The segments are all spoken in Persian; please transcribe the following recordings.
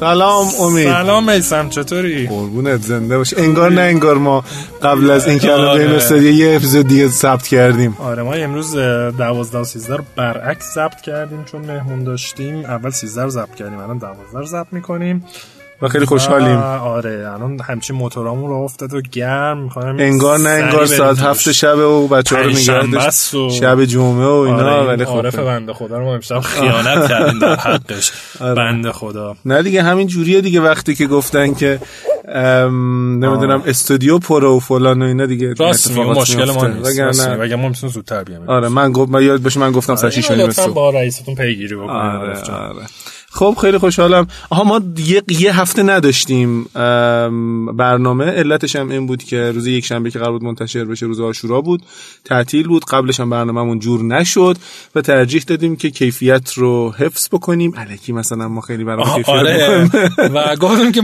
سلام امید. سلام میسم چطوری؟ قربونت زنده باش. انگار نه انگار ما قبل از اینکه الان بریم استودیو یه اپیزود دیگه ثبت کردیم. آره ما امروز 12 و 13 رو برعکس ضبط کردیم چون مهمون داشتیم. اول 13 رو ضبط کردیم الان 12 رو ضبط می‌کنیم. و خیلی خوشحالیم. آره الان همچین موتورامون رو افتاد و گرم می‌خوام انگار نه انگار ساعت هفت شب و بچه ها رو نگه شب جمعه و اینا آره ولی خب. عارف بنده خدا رو ما امشب خیانت کردیم در حقش. آره. بنده خدا. نه دیگه همین جوریه دیگه وقتی که گفتن که نمی‌دونم استودیو پر و فلان و اینا دیگه راست مشکل ما نیست وگرنه ما می‌تونیم زودتر بیام آره من گفت من یاد باشه من گفتم ساعت 6 لطفا با رئیستون پیگیری بکنید آره آره. خب خیلی خوشحالم. آها ما یه, یه هفته نداشتیم برنامه. علتش هم این بود که روز یک شنبه که قرار بود منتشر بشه روز آشورا بود. تعطیل بود. قبلش هم برنامه‌مون جور نشد و ترجیح دادیم که کیفیت رو حفظ بکنیم. الکی مثلا ما خیلی برای کیفیت آره. و گفتم که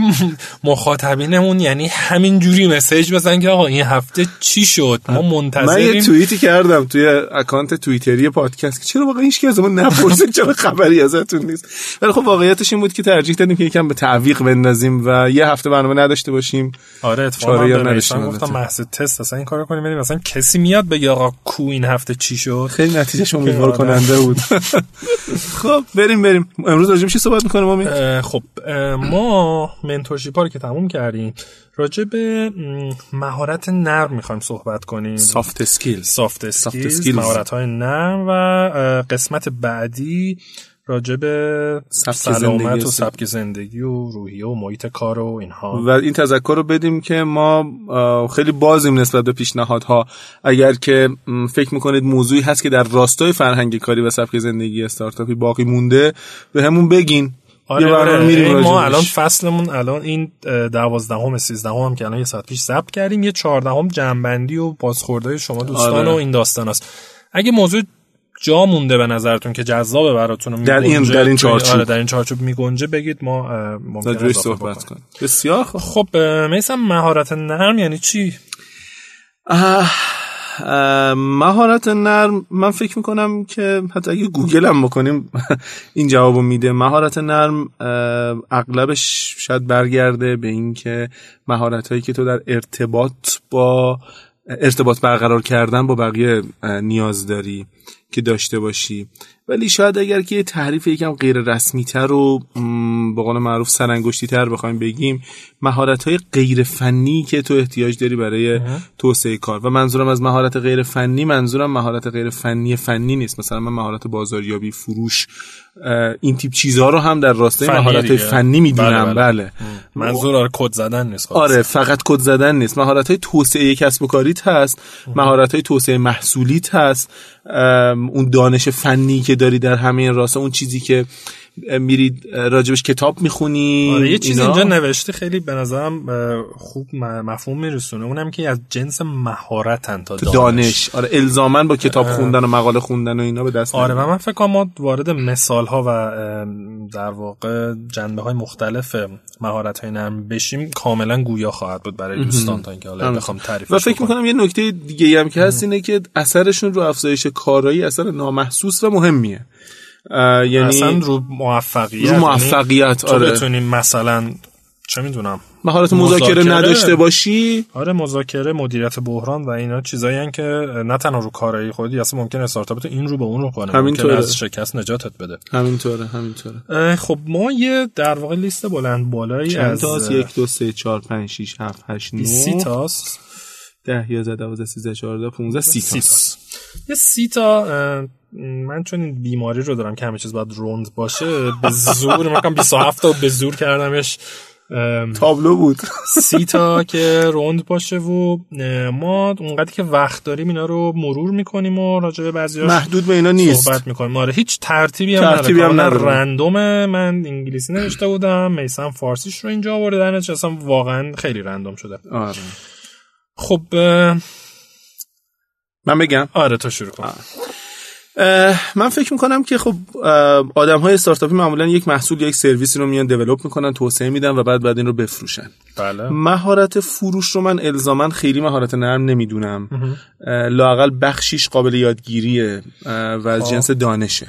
مخاطبینمون یعنی همین جوری مسیج بزن که آقا این هفته چی شد؟ ما منتظریم من یه توییتی کردم توی اکانت توییتری پادکست که چرا واقعا هیچ از ما نپرسید چرا خبری ازتون نیست؟ ولی خب واقعیتش این بود که ترجیح دادیم که یکم به تعویق بندازیم و یه هفته برنامه نداشته باشیم. آره اتفاقا نداشتیم گفتم محض تست اصلا این کارو کنیم ببینیم مثلا کسی میاد بگه آقا کو این هفته چی شد؟ خیلی نتیجهش امیدوار کننده بود. خب بریم بریم. امروز راجع چی صحبت می‌کنیم امید؟ خب ما mentorship رو که تموم کردیم راجع به مهارت نرم می‌خوایم صحبت کنیم. soft skill soft skill مهارت های نرم و قسمت بعدی راجع به سلامت و سبک زندگی و روحیه و محیط کار و اینها. و این تذکر رو بدیم که ما خیلی بازیم نسبت به پیشنهادها. اگر که فکر می‌کنید موضوعی هست که در راستای فرهنگ کاری و سبک زندگی استارتاپی باقی مونده به همون بگین. آره, آره. ما الان فصلمون الان این دوازدهم سیزدهم هم که الان یه ساعت پیش ضبط کردیم یه چهاردهم جنبندی و بازخوردهای شما دوستان آره. و این داستان است. اگه موضوع جا مونده به نظرتون که جذابه براتون در این در این چارچوب. آره در این چارچوب میگنجه. بگید ما ممکنه صحبت کنیم. بسیار خوب. خب میسم مهارت نرم یعنی چی؟ مهارت نرم من فکر می‌کنم که حتی اگه گوگل هم بکنیم این جوابو میده. مهارت نرم اغلبش شاید برگرده به اینکه مهارت هایی که تو در ارتباط با ارتباط برقرار کردن با بقیه نیاز داری. که داشته باشی. ولی شاید اگر که تعریف یکم غیر رسمی تر و به قول معروف سرانگشتی تر بخوایم بگیم مهارت های غیر فنی که تو احتیاج داری برای توسعه کار. و منظورم از مهارت غیر فنی منظورم مهارت غیر فنی فنی نیست. مثلا من مهارت بازاریابی فروش این تیپ چیزها رو هم در راستای مهارت فنی می‌دونم. بله, بله. بله. منظور آره کد زدن نیست آره فقط کد زدن نیست. مهارت های توسعه کسب و کاریت هست. مهارت های توسعه محصولیت هست. اون دانش فنی که داری در همه راستا اون چیزی که میرید راجبش کتاب می‌خونی آره یه چیز اینجا نوشته خیلی به نظرم خوب مفهوم میرسونه. اونم که از جنس مهارتن تا دانش, دانش. آره الزامن با کتاب خوندن و مقاله خوندن و اینا به دست آره و من فکر کنم ما وارد مثال ها و در واقع جنبه های مختلف مهارت های نرم بشیم کاملا گویا خواهد بود برای دوستان تا اینکه حالا بخوام تعریف و فکر می‌کنم یه نکته دیگه هم که هست اینه که اثرشون رو افزایش کارایی اثر نامحسوس و مهمیه. یعنی اصلا رو موفقیت رو یعنی موفقیت آره. تو بتونیم مثلا چه می‌دونم مهارت مذاکره نداشته باشی؟ آره مذاکره مدیریت بحران و اینا چیزایی که نه تنها رو کارایی خودی اصلا ممکن استارتاپ این رو به اون رو کنه همینطوره از شکست نجاتت بده. همینطوره همینطوره. خب ما یه در واقع لیست بلند بالایی از تاست؟ یک دو سه چهار پنج شیش هفت هشت نو سی تاست. ده یازده دوازده سیزده چهارده پونزده سی تاست. یه سی تا من چون این بیماری رو دارم که همه چیز باید روند باشه به زور من 27 تا به زور کردمش تابلو بود. سی تا که روند باشه و ما اونقدر که وقت داریم اینا رو مرور می‌کنیم و راجع به بعضی محدود به اینا نیست. صحبت می‌کنیم. آره هیچ ترتیبی هم ترتیبی هم نداره. رندوم من انگلیسی نوشته بودم میسم فارسیش رو اینجا آورده در اصلا واقعا خیلی رندوم شده. آره. خب من بگم؟ آره تو شروع کن. من فکر می‌کنم که خب آدم های استارتاپی معمولا یک محصول یا یک سرویسی رو میان دیولپ می‌کنن توسعه میدن و بعد بعد این رو بفروشن. بله. مهارت فروش رو من الزاما خیلی مهارت نرم نمی‌دونم. لاقل بخشیش قابل یادگیریه و از خب. جنس دانشه.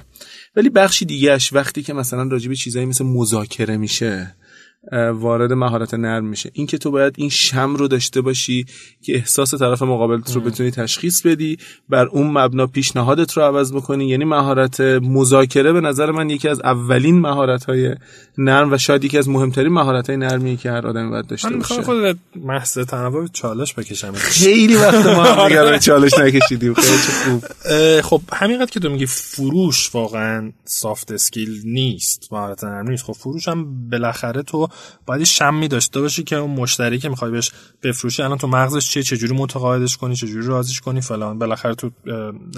ولی بخشی دیگهش وقتی که مثلا راجع به چیزایی مثل مذاکره میشه وارد مهارت نرم میشه. اینکه تو باید این شم رو داشته باشی که احساس طرف مقابلت رو بتونی تشخیص بدی بر اون مبنا پیشنهادت رو عوض بکنی. یعنی مهارت مذاکره به نظر من یکی از اولین مهارت های نرم و شاید یکی از مهمترین مهارت های نرمیه که هر آدمی باید داشته باشه. من خود محض تنوع چالش بکشم. خیلی وقت ما دیگه چالش نکشیدیم. خیلی خوب. خب همینقدر که تو میگی فروش واقعا سافت اسکیل نیست مهارت نرم نیست. خب فروش هم بالاخره تو باید شمی داشته باشی که اون مشتری که می‌خوای بهش بفروشی الان تو مغزش چیه؟ چجوری متقاعدش کنی؟ چجوری راضیش کنی؟ فلان. بالاخره تو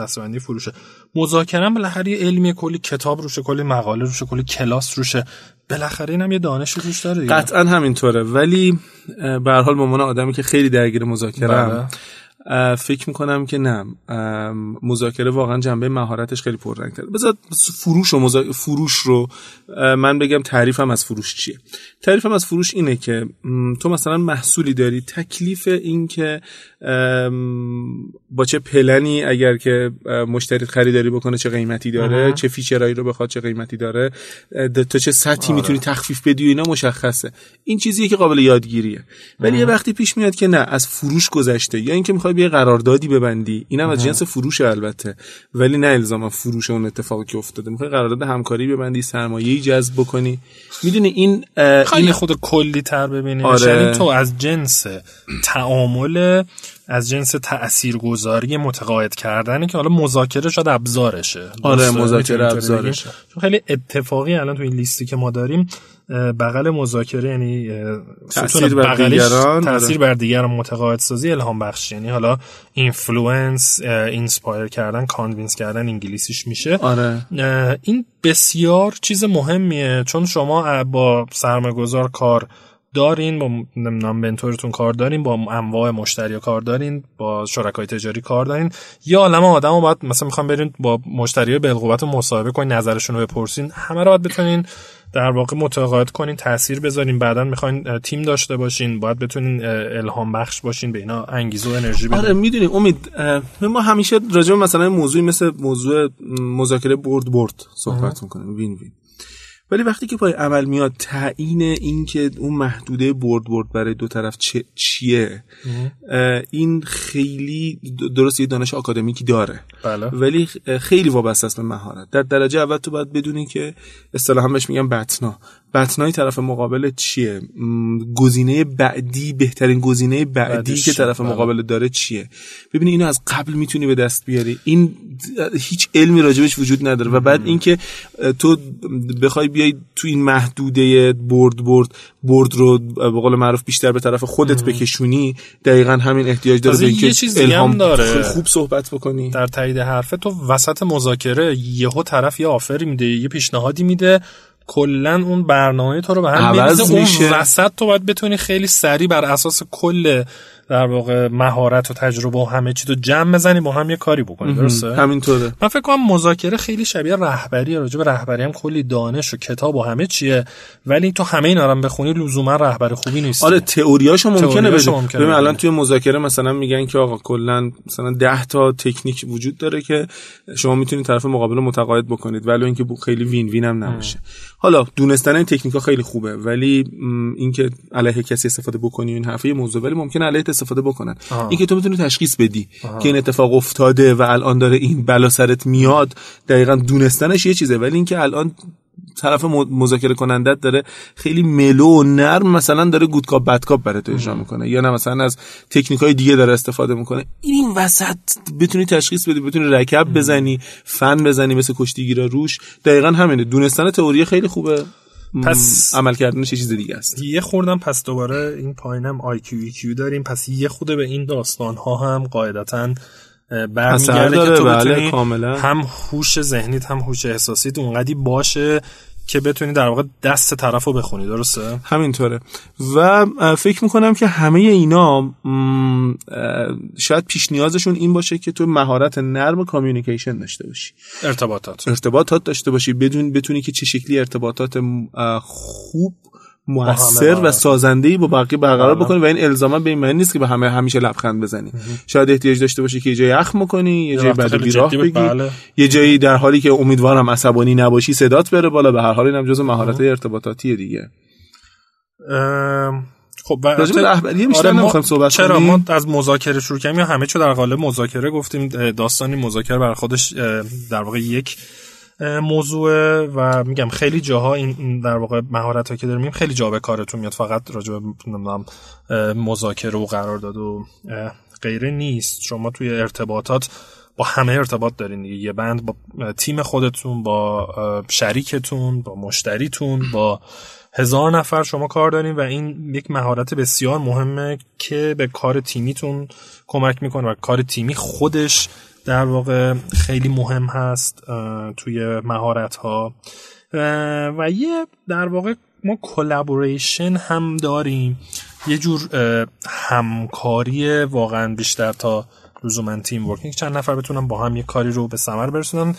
دستبندی فروشه. مذاکره بالاخره یه علمی کلی کتاب روشه کلی مقاله روشه کلی کلاس روشه. بالاخره اینم یه دانش روش داره قطعا همینطوره. ولی به هر حال به عنوان آدمی که خیلی درگیر مذاکره بله. فکر می‌کنم که نه. مذاکره واقعا جنبه مهارتش خیلی پررنگتره بذار فروش و فروش رو من بگم تعریفم از فروش چیه. تعریفم از فروش اینه که تو مثلا محصولی داری تکلیف این که با چه پلنی اگر که مشتری خریداری بکنه چه قیمتی داره چه فیچرایی رو بخواد چه قیمتی داره تا چه سطحی آره. می‌تونی تخفیف بدی و اینا مشخصه. این چیزیه که قابل یادگیریه. ولی یه وقتی پیش میاد که نه از فروش گذشته. یا اینکه می‌خوای یه قراردادی ببندی؟ اینم از جنس فروش البته. ولی نه الزاما فروش اون اتفاقی که افتاده. می‌خوای قرارداد همکاری ببندی سرمایه‌ای جذب بکنی. می‌دونی این این خود کلی تر ببینی. آره. تو از جنس تعامل از جنس تاثیرگذاری متقاعد کردنه که حالا مذاکره شاید ابزارشه. آره مذاکره ابزارشه. چون خیلی اتفاقی الان تو این لیستی که ما داریم بغل مذاکره یعنی تاثیر بر دیگران تاثیر بر دیگران متقاعد سازی الهام بخش. یعنی حالا influence inspire کردن convince کردن انگلیسیش میشه. آره. این بسیار چیز مهمیه. چون شما با سرمایه‌گذار کار دارین با نمی‌دونم mentor تون کار دارین با انواع مشتری کار دارین با شرکای تجاری کار دارین. با عالم آدم باید مثلا می‌خواین برین با مشتری بالقوه‌ت مصاحبه کنین نظرشون رو بپرسین. همه رو باید بتونین در واقع متقاعد کنین تاثیر بذارین. بعدا می‌خواین تیم داشته باشین باید بتونین الهام بخش باشین به اینا انگیزه و انرژی بدین. آره می‌دونی امید ما همیشه راجع مثلا موضوعی مثل موضوع مذاکره برد برد صحبت می‌کنیم. وین وین. ولی وقتی که پای عمل میاد تعیین این که اون محدوده برد برد برای دو طرف چیه این خیلی درست یه دانش آکادمیکی داره. بله. ولی خیلی وابسته است به مهارت. در درجه اول تو باید بدونی که اصطلاحا بهش میگن بتنا. بتنای طرف مقابل چیه؟ گزینه بعدی بهترین گزینه بعدی که طرف بله. مقابل داره چیه؟ ببینی اینو از قبل می‌تونی به دست بیاری. این هیچ علمی راجبش وجود نداره و بعد اینکه تو بخوای بیای تو این محدوده برد برد برد رو به قول معروف بیشتر به طرف خودت بکشونی دقیقا همین احتیاج داره به اینکه الهام داره. خوب صحبت بکنی. در تایید حرفه تو وسط مذاکره یهو طرف یه آفری میده یه پیشنهادی میده کلا اون برنامه تو رو به هم میریزه. اون وسط تو باید بتونی خیلی سریع بر اساس کل در واقع مهارت و تجربه و همه چی تو جمع بزنی با هم یه کاری بکنی درسته؟ همینطوره. من فکر کنم مذاکره خیلی شبیه رهبری راجع به رهبری هم کلی دانش و کتاب و همه چیه ولی تو همه اینا رو بخونی لزوما رهبر خوبی نیست آره تئوریاشو ممکنه بده. ببین الان توی مذاکره مثلا میگن که آقا کلا مثلا 10 تا تکنیک وجود داره که شما می‌تونید طرف مقابل متقاعد بکنید. ولی اینکه خیلی وین وین هم نمیشه حالا دونستن این تکنیکا خیلی خوبه ولی اینکه علیه کسی استفاده بکنی این حرفه موضوع ولی ممکنه علیه استفاده بکنن. اینکه تو می‌تونی تشخیص بدی که این اتفاق افتاده و الان داره این بلا سرت میاد دقیقا دونستنش یه چیزه. ولی اینکه الان طرف مذاکره کنندت داره خیلی ملو و نرم مثلا داره گودکاپ بدکاپ برای تو اجرا می‌کنه. یا نه مثلا از تکنیک های دیگه داره استفاده می‌کنه. این وسط بتونی تشخیص بدی بتونی رکب بزنی فن بزنی مثل کشتیگیرا روش. دقیقا همینه. دونستن تئوری خیلی خوبه. پس عمل کردنش چیز دیگه است یه خوردم پس دوباره این پایینم آی کیو داریم پس یه خوده به این داستان ها هم قاعدتا برمیگرده که تو بله، کاملا. هم هوش ذهنیت هم هوش احساسیت اونقدی باشه که بتونی در واقع دست طرف رو بخونی درسته؟ همینطوره. و فکر می‌کنم که همه اینا شاید پیش نیازشون این باشه که تو مهارت نرم کامیونیکیشن داشته باشی. ارتباطات. ارتباطات داشته باشی بدون بتونی که چه شکلی ارتباطات خوب موثر و سازنده ای با بقیه برقرار. بکنی و این الزاما به این معنی نیست که به همه همیشه لبخند بزنی. شاید احتیاج داشته باشی که یه جایی اخم کنی یه جایی بعد بیراه بگی. بله. یه جایی در حالی که امیدوارم عصبانی نباشی صدات بره بالا به هر حال اینم جزء مهارت ارتباطاتی دیگه. خب راجب رهبری بیشتر آره نمی‌خوایم صحبت چرا؟ ما از مذاکره شروع کردیم یا همه چه در قالب مذاکره گفتیم داستانی مذاکره بر خودش در واقع یک موضوع و میگم خیلی جاها این در واقع مهارت که داریم خیلی جا به کارتون میاد. فقط راجع به مذاکره و قرارداد و غیره نیست. شما توی ارتباطات با همه ارتباط دارین دیگه. یه بند با تیم خودتون با شریکتون با مشتریتون با هزار نفر شما کار دارین و این یک مهارت بسیار مهمه که به کار تیمیتون کمک می‌کنه و کار تیمی خودش در واقع خیلی مهم هست توی مهارت ها و یه در واقع ما collaboration هم داریم. یه جور همکاری واقعا بیشتر تا لزوما team working چند نفر بتونن با هم یه کاری رو به ثمر برسونن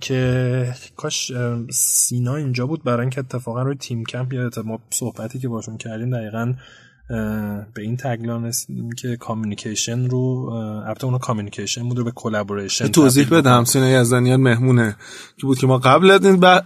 که کاش سینا اینجا بود برای اینکه اتفاقا روی تیم کمپ یا ما صحبتی که باشون کردیم دقیقا به این tagline رسیدیم که communication رو البته اون communication بود رو به collaboration توضیح بدم. سینا یزدانیان مهمونه. که بود که ما قبل از این ب...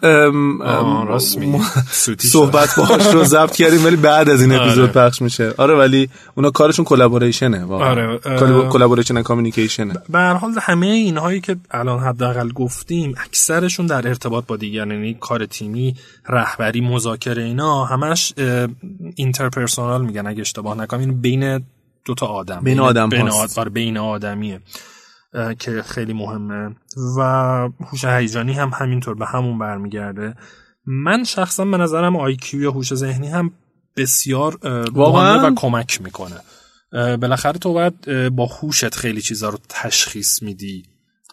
صحبت باهاش رو ضبط کردیم ولی بعد از این اپیزود آره. پخش میشه. آره ولی اونا کارشون collaboration ه واقعا. آره. collaboration و communication ه به هر حال همه اینهایی که الان حداقل گفتیم اکثرشون در ارتباط با دیگران یعنی کار تیمی رهبری مذاکره اینا همش interpersonal میگن. اگه اشتباه نکنم این بین دو تا آدم بین آدم بین, آد... بین آدمیه که خیلی مهمه. و هوش هیجانی هم همینطور به همون برمیگرده. من شخصا به نظرم IQ یا هوش ذهنی هم بسیار مهمه و کمک می‌کنه. بالاخره تو باید با هوشت خیلی چیزا رو تشخیص میدی.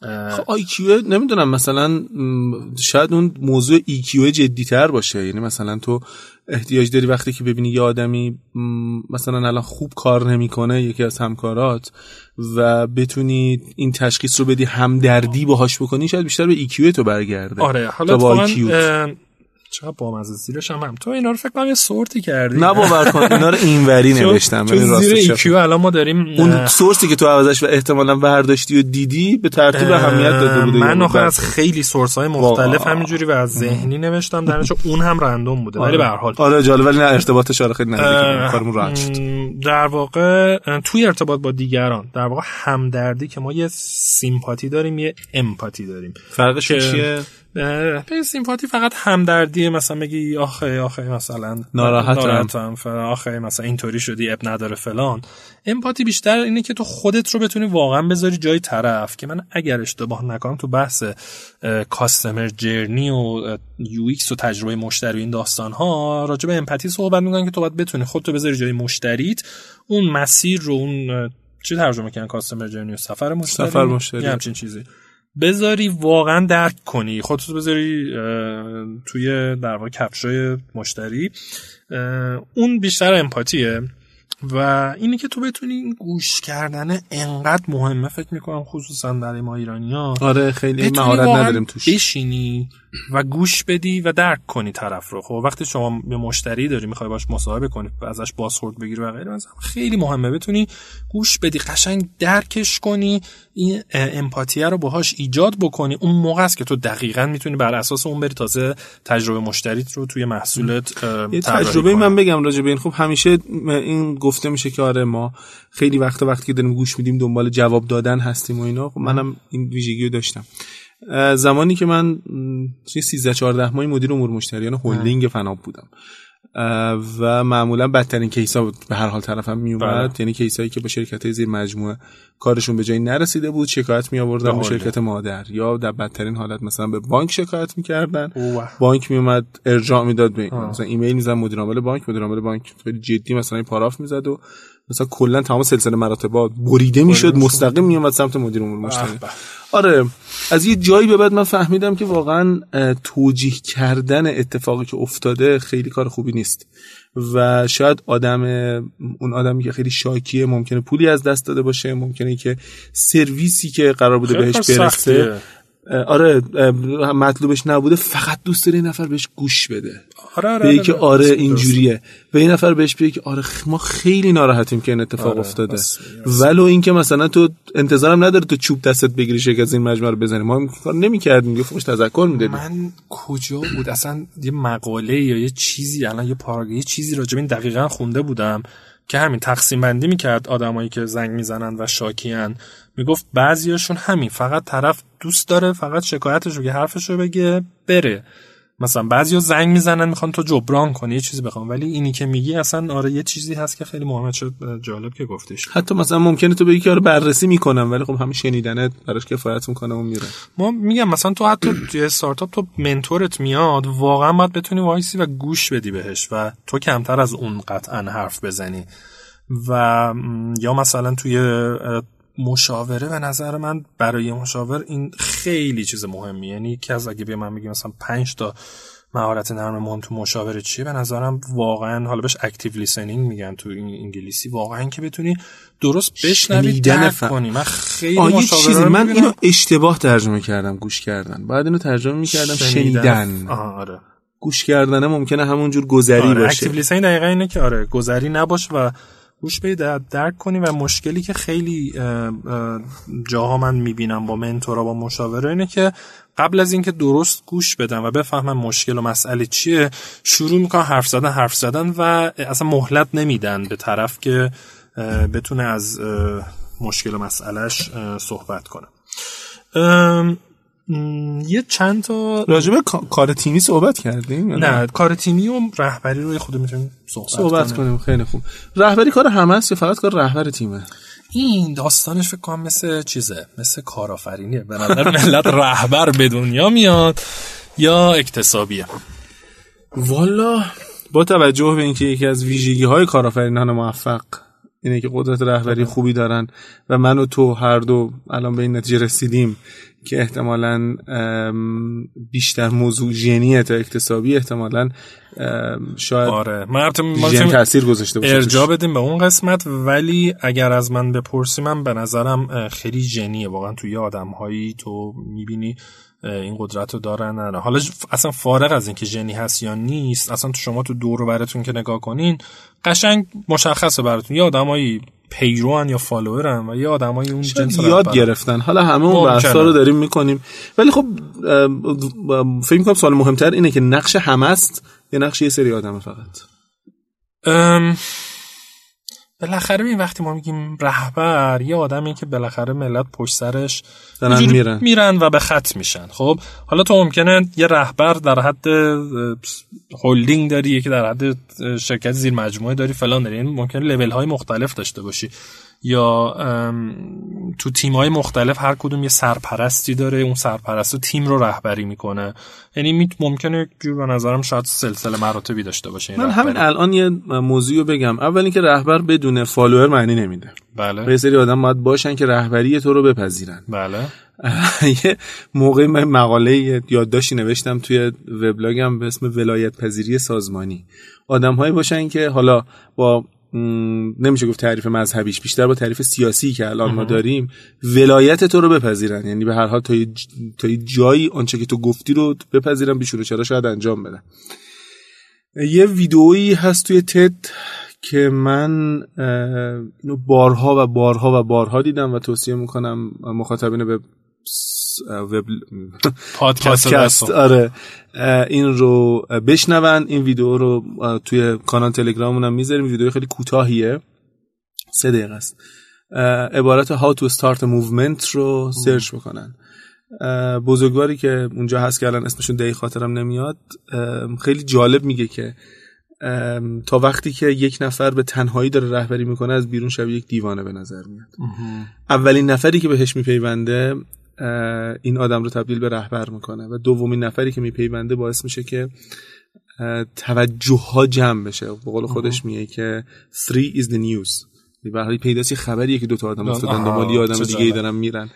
خب IQ نمی‌دونم مثلا شاید اون موضوع EQ جدی تر باشه. یعنی مثلا تو احتیاج داری وقتی که ببینی یه آدمی مثلا الان خوب کار نمی‌کنه یکی از همکارات و بتونی این تشخیص رو بدی همدردی باهاش بکنی شاید بیشتر به EQ تو برگرده. آره حالا چقدر با مزه زیرش هم, هم. تو اینا رو فکر کنم یه sort ی کردی. نه باور کن اینا رو اینوری نوشتم. تو زیر EQ الان ما داریم اون source ی که تو عوضش و احتمالا برداشتی و دیدی به ترتیب اهمیت داده بوده من آخه از خیلی source های مختلف همینجوری و از ذهنی نوشتم درنش اون هم random بوده. ولی به هر حال. آره جالب ولی نه ارتباطش آره خیلی نزدیک کارمون راحت شد. در واقع توی ارتباط با دیگران در واقع همدردی که ما یه sympathy داریم یه empathy داریم. فرقش چیه؟ به sympathy فقط همدردی مثلا بگی آخه آخه مثلا ناراحتم. آخه مثلا اینطوری شدی عیب نداره فلان. empathy بیشتر اینه که تو خودت رو بتونی واقعا بذاری جای طرف که من اگر اشتباه نکنم تو بحث customer journey و UX و تجربه مشتری این داستان ها راجع به empathy صحبت می‌کنن که تو باید بتونی خودتو بذاری جای مشتریت. اون مسیر رو اون چی ترجمه کردن؟ کاستمر جرنی و سفر مشتری؟ سفر مشتری. همچین چیزی. بذاری واقعا درک کنی. خودتو بذاری توی در واقع کفشای مشتری. اون بیشتر امپاتیه و اینه که تو بتونی گوش کردن انقدر مهمه فکر می‌کنم خصوصا برای ما ایرانی ها آره خیلی مهارت نداریم توش. بشینی. و گوش بدی و درک کنی طرف رو. خب وقتی شما به مشتری داری می‌خوای باش مصاحبه کنی و ازش بازخورد بگیری و غیره خیلی مهمه. بتونی گوش بدی قشنگ درکش کنی این امپاتیه رو باهاش ایجاد بکنی. اون موقع است که تو دقیقا می‌تونی بر اساس اون بری تازه تجربه مشتریت رو توی محصولت یه تجربه من بگم راجع به این. خب همیشه این گفته میشه که آره ما خیلی وقت وقتی که داریم گوش میدیم دنبال جواب دادن هستیم و اینا. خب منم این ویژگی رو داشتم. زمانی که من 13 14 ماهی مدیر امور مشتریان هلدینگ فناب بودم. و معمولا بدترین کیسا به هر حال طرفم می اومد بله. یعنی کیسایی که با شرکت های زیر مجموعه کارشون به جایی نرسیده بود شکایت می آوردن به شرکت مادر. یا در بدترین حالت مثلا به بانک شکایت می‌کردن. بانک می اومد ارجاع می‌داد به مثلا ایمیل می‌زد مدیر عامل بانک مدیر عامل بانک خیلی جدی مثلا این پاراف می‌زد و مثلا کلا تمام سلسله مراتبات بریده می‌شد مستقیم میومد سمت مدیر امور مشتری. آره از یه جایی به بعد من فهمیدم که واقعا توجیه کردن اتفاقی که افتاده خیلی کار خوبی نیست. و شاید آدم اون آدمی که خیلی شاکیه ممکنه پولی از دست داده باشه ممکنه که سرویسی که قرار بوده بهش برسه. آره مطلوبش نبوده فقط دوست داره نفر بهش گوش بده. آره آره به که آره, آره اینجوریه و این نفر بهش بگه که آره ما خیلی ناراحتیم که این اتفاق آره افتاده. ولو اینکه مثلا تو انتظارم نداره تو چوب دستت بگیری شک از این مجموعه رو بزنی. ما کار نمی‌کردیم یه فوش تذکر می‌دادیم. من کجا بود؟ اصلا یه مقاله یا یه چیزی الان یه پاراگراف یه چیزی راجع به این دقیقا خونده بودم که همین تقسیم بندی می‌کرد آدمایی که زنگ می‌زنن و شاکیان. می‌گفت بعضیاشون همین فقط طرف دوست داره فقط شکایتش رو حرفش رو بگه بره. مثلا بعضیا زنگ می‌زنن می‌خوان تو جبران کنی یه چیزی بخوام. ولی اینی که میگی اصلا آره یه چیزی هست که خیلی مهمه شد جالب که گفتیش. حتی مثلا ممکنه تو بگی که آره بررسی می‌کنم ولی خب همین شنیدنت براش کفایت می‌کنه و میره. ما میگم مثلا تو حتی توی استارتاپ تو mentor ت میاد واقعا باید بتونی وایسی و گوش بدی بهش و تو کمتر از اون قطعا حرف بزنی. و یا مثلا توی مشاوره به نظر من برای مشاور این خیلی چیز مهمی. یعنی که از اگه به من بگی مثلا 5 تا مهارت نرم مهم تو مشاوره چیه به نظرم واقعا حالا بهش active listening میگن تو انگلیسی. واقعا که بتونی درست بشنوی درک کنی. من خیلی مشاوره چیزی من اینو اشتباه ترجمه کردم گوش کردن. بعد اینو ترجمه می‌کردم شنیدن. آره. گوش کردنه ممکنه همونجور گذری آره. باشه. اکتیو لیسنینگ دقیقا اینه که آره گذری نباش و گوش بدید درک کنی و مشکلی که خیلی جاها من می‌بینم با منتورا با مشاوره اینه که قبل از اینکه درست گوش بدن و بفهمن مشکل و مسئله چیه شروع می‌کنن حرف زدن حرف زدن و اصلا مهلت نمیدن به طرف که بتونه از مشکل و مسئلهش صحبت کنه. یه چند تا راجب کار تیمی صحبت کردیم نه کار تیمی و رهبری رو خود می‌تونیم صحبت, صحبت کنیم. خیلی خوب. رهبری کار همه است یا فقط کار رهبر تیمه؟ این داستانش فکر کنم مثل چیزه مثل کارآفرینیه. به نظر ملت رهبر به دنیا میاد یا اکتسابیه. والا با توجه به اینکه یکی از ویژگی های کارآفرینان موفق اینه که قدرت رهبری خوبی دارن و من و تو هر دو الان به این نتیجه رسیدیم که احتمالا بیشتر موضوع ژنی تا اکتسابی احتمالا شاید آره. ژن تاثیر گذاشته باشه ارجا بدیم به اون قسمت ولی اگر از من بپرسی من به نظرم خیلی ژنیه. واقعا توی آدم هایی تو می‌بینی این قدرت رو دارن نه حالا اصلا فارغ از اینکه ژنی هست یا نیست اصلا تو شما تو دور براتون که نگاه کنین قشنگ مشخصه براتون. یه آدمایی پیروان یا فالوورن و یه آدمای اون جنس یاد گرفتن. حالا همه اون بحثا رو داریم می‌کنیم. ولی خب فکر می‌کنم سوال مهمتر اینه که نقش همه است یا نقش یه سری آدم فقط؟ بالاخره این وقتی ما میگیم رهبر یه آدمی که بالاخره ملت پشت سرش میرن. میرن و به خط میشن. خب حالا تو ممکنه یه رهبر در حد هولدینگ داری یکی در حد شرکت زیر مجموعه داری فلان داری. این ممکنه لول های مختلف داشته باشی. یا تو تیم های مختلف هر کدوم یه سرپرستی داره اون سرپرست تیم رو رهبری می‌کنه. یعنی ممکنه جور به نظرم شاید سلسله مراتبی داشته باشه من همین الان یه موضوعی رو بگم. اول اینکه رهبر بدون فالوور معنی نمیده. بله. یه سری آدم باید باشن که رهبری تو رو بپذیرن. بله. یه موقعی من مقاله یادداشتی نوشتم توی وبلاگم به اسم ولایت پذیری سازمانی. آدمهایی باشن که حالا با نمیشه گفت تعریف مذهبیش بیشتر با تعریف سیاسی که الان ما داریم. ولایت تو رو بپذیرن. یعنی به هر حال تا تا جایی آنچه که تو گفتی رو بپذیرن بیشور چرا شاید انجام بدن. یه ویدئویی هست توی تد که من اینو بارها و بارها و بارها دیدم و توصیه می‌کنم مخاطبین به وب پادکست آره. این رو بشنون این ویدیو رو توی کانال تلگراممون هم می‌ذاریم. ویدیو خیلی کوتاهیه. سه دقیقه است. عبارت to start a movement رو سرچ بکنن. بزرگواری که اونجا هست که الان اسمشون دهی خاطرم نمیاد خیلی جالب میگه که تا وقتی که یک نفر به تنهایی داره رهبری می‌کنه از بیرون شبیه یک دیوانه به نظر میاد. اولین نفری که بهش میپیونده این آدم رو تبدیل به رهبر می‌کنه و دومین نفری که میپیونده باعث میشه که توجه ها جمع بشه. به قول خودش میگه که three is the news. به حال پیداست خبریه که دو تا آدم افتادن. دنبال آدم دیگه ای دارن میرن.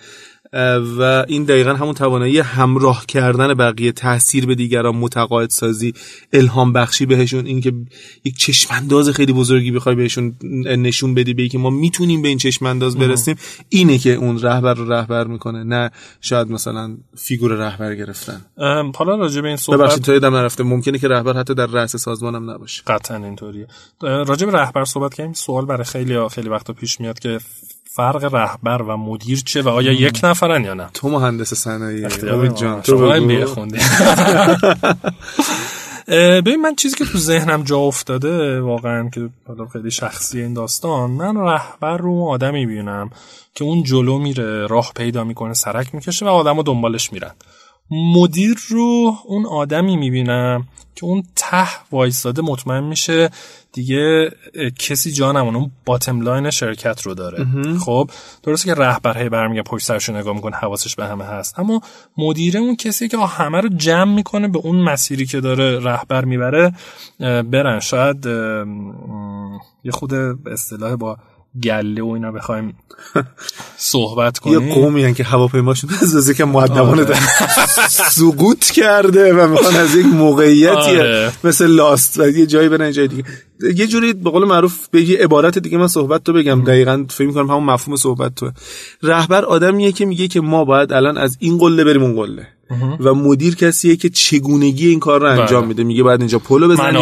و این دقیقا همون توانایی همراه کردن بقیه تاثیر به دیگران متقاعد سازی الهام بخشی بهشون اینکه یک چشمانداز خیلی بزرگی بخوای بهشون نشون بدی به که ما می‌تونیم به این چشمانداز برسیم اینه که اون رهبر رو رهبر می‌کنه نه شاید مثلا فیگور رهبر گرفتن. حالا راجع به این صحبت ببخشید تو یادم نرفته. ممکنه که رهبر حتی در رأس سازمانم نباشه. قطعا اینطوریه. راجع به رهبر صحبت کردیم. سوال برای خیلی خیلی وقتا پیش میاد که فرق رهبر و مدیر چه و آیا یک نفرن یا نه؟ تو مهندس صنایع. جان تو ببین من چیزی که تو ذهنم جا افتاده واقعا که حالا خیلی شخصی این داستان من رهبر رو آدمی بینم که اون جلو میره راه پیدا می‌کنه سرک می‌کشه و آدما دنبالش میرن. مدیر رو اون آدمی می‌بینم که اون ته وایستاده مطمئن میشه دیگه کسی جا نمونه اون باتم لاین شرکت رو داره. خب درسته که رهبر هی برمیگه پشت سرش نگاه می‌کنه حواسش به همه هست. اما مدیره اون کسی که همه رو جمع می‌کنه به اون مسیری که داره رهبر می‌بره برن. شاید یه خود اصطلاح با گله و اینا بخوایم صحبت کنیم. یه قومی که هواپیماشون از که مؤدبانه آره. سقوط کرده و می‌خوان از یک موقعیتی آره. مثل لاست و یه جایی برن جای دیگه. یه جوری به قول معروف به یه عبارت دیگه من صحبت تو بگم. دقیقا فکر می‌کنم همون مفهوم صحبت تو رهبر آدمیه که میگه که ما باید الان از این قله بریم اون قله. و مدیر کسیه که چگونگی این کار رو انجام بله. میده. میگه بعد اینجا پلو بزنیم.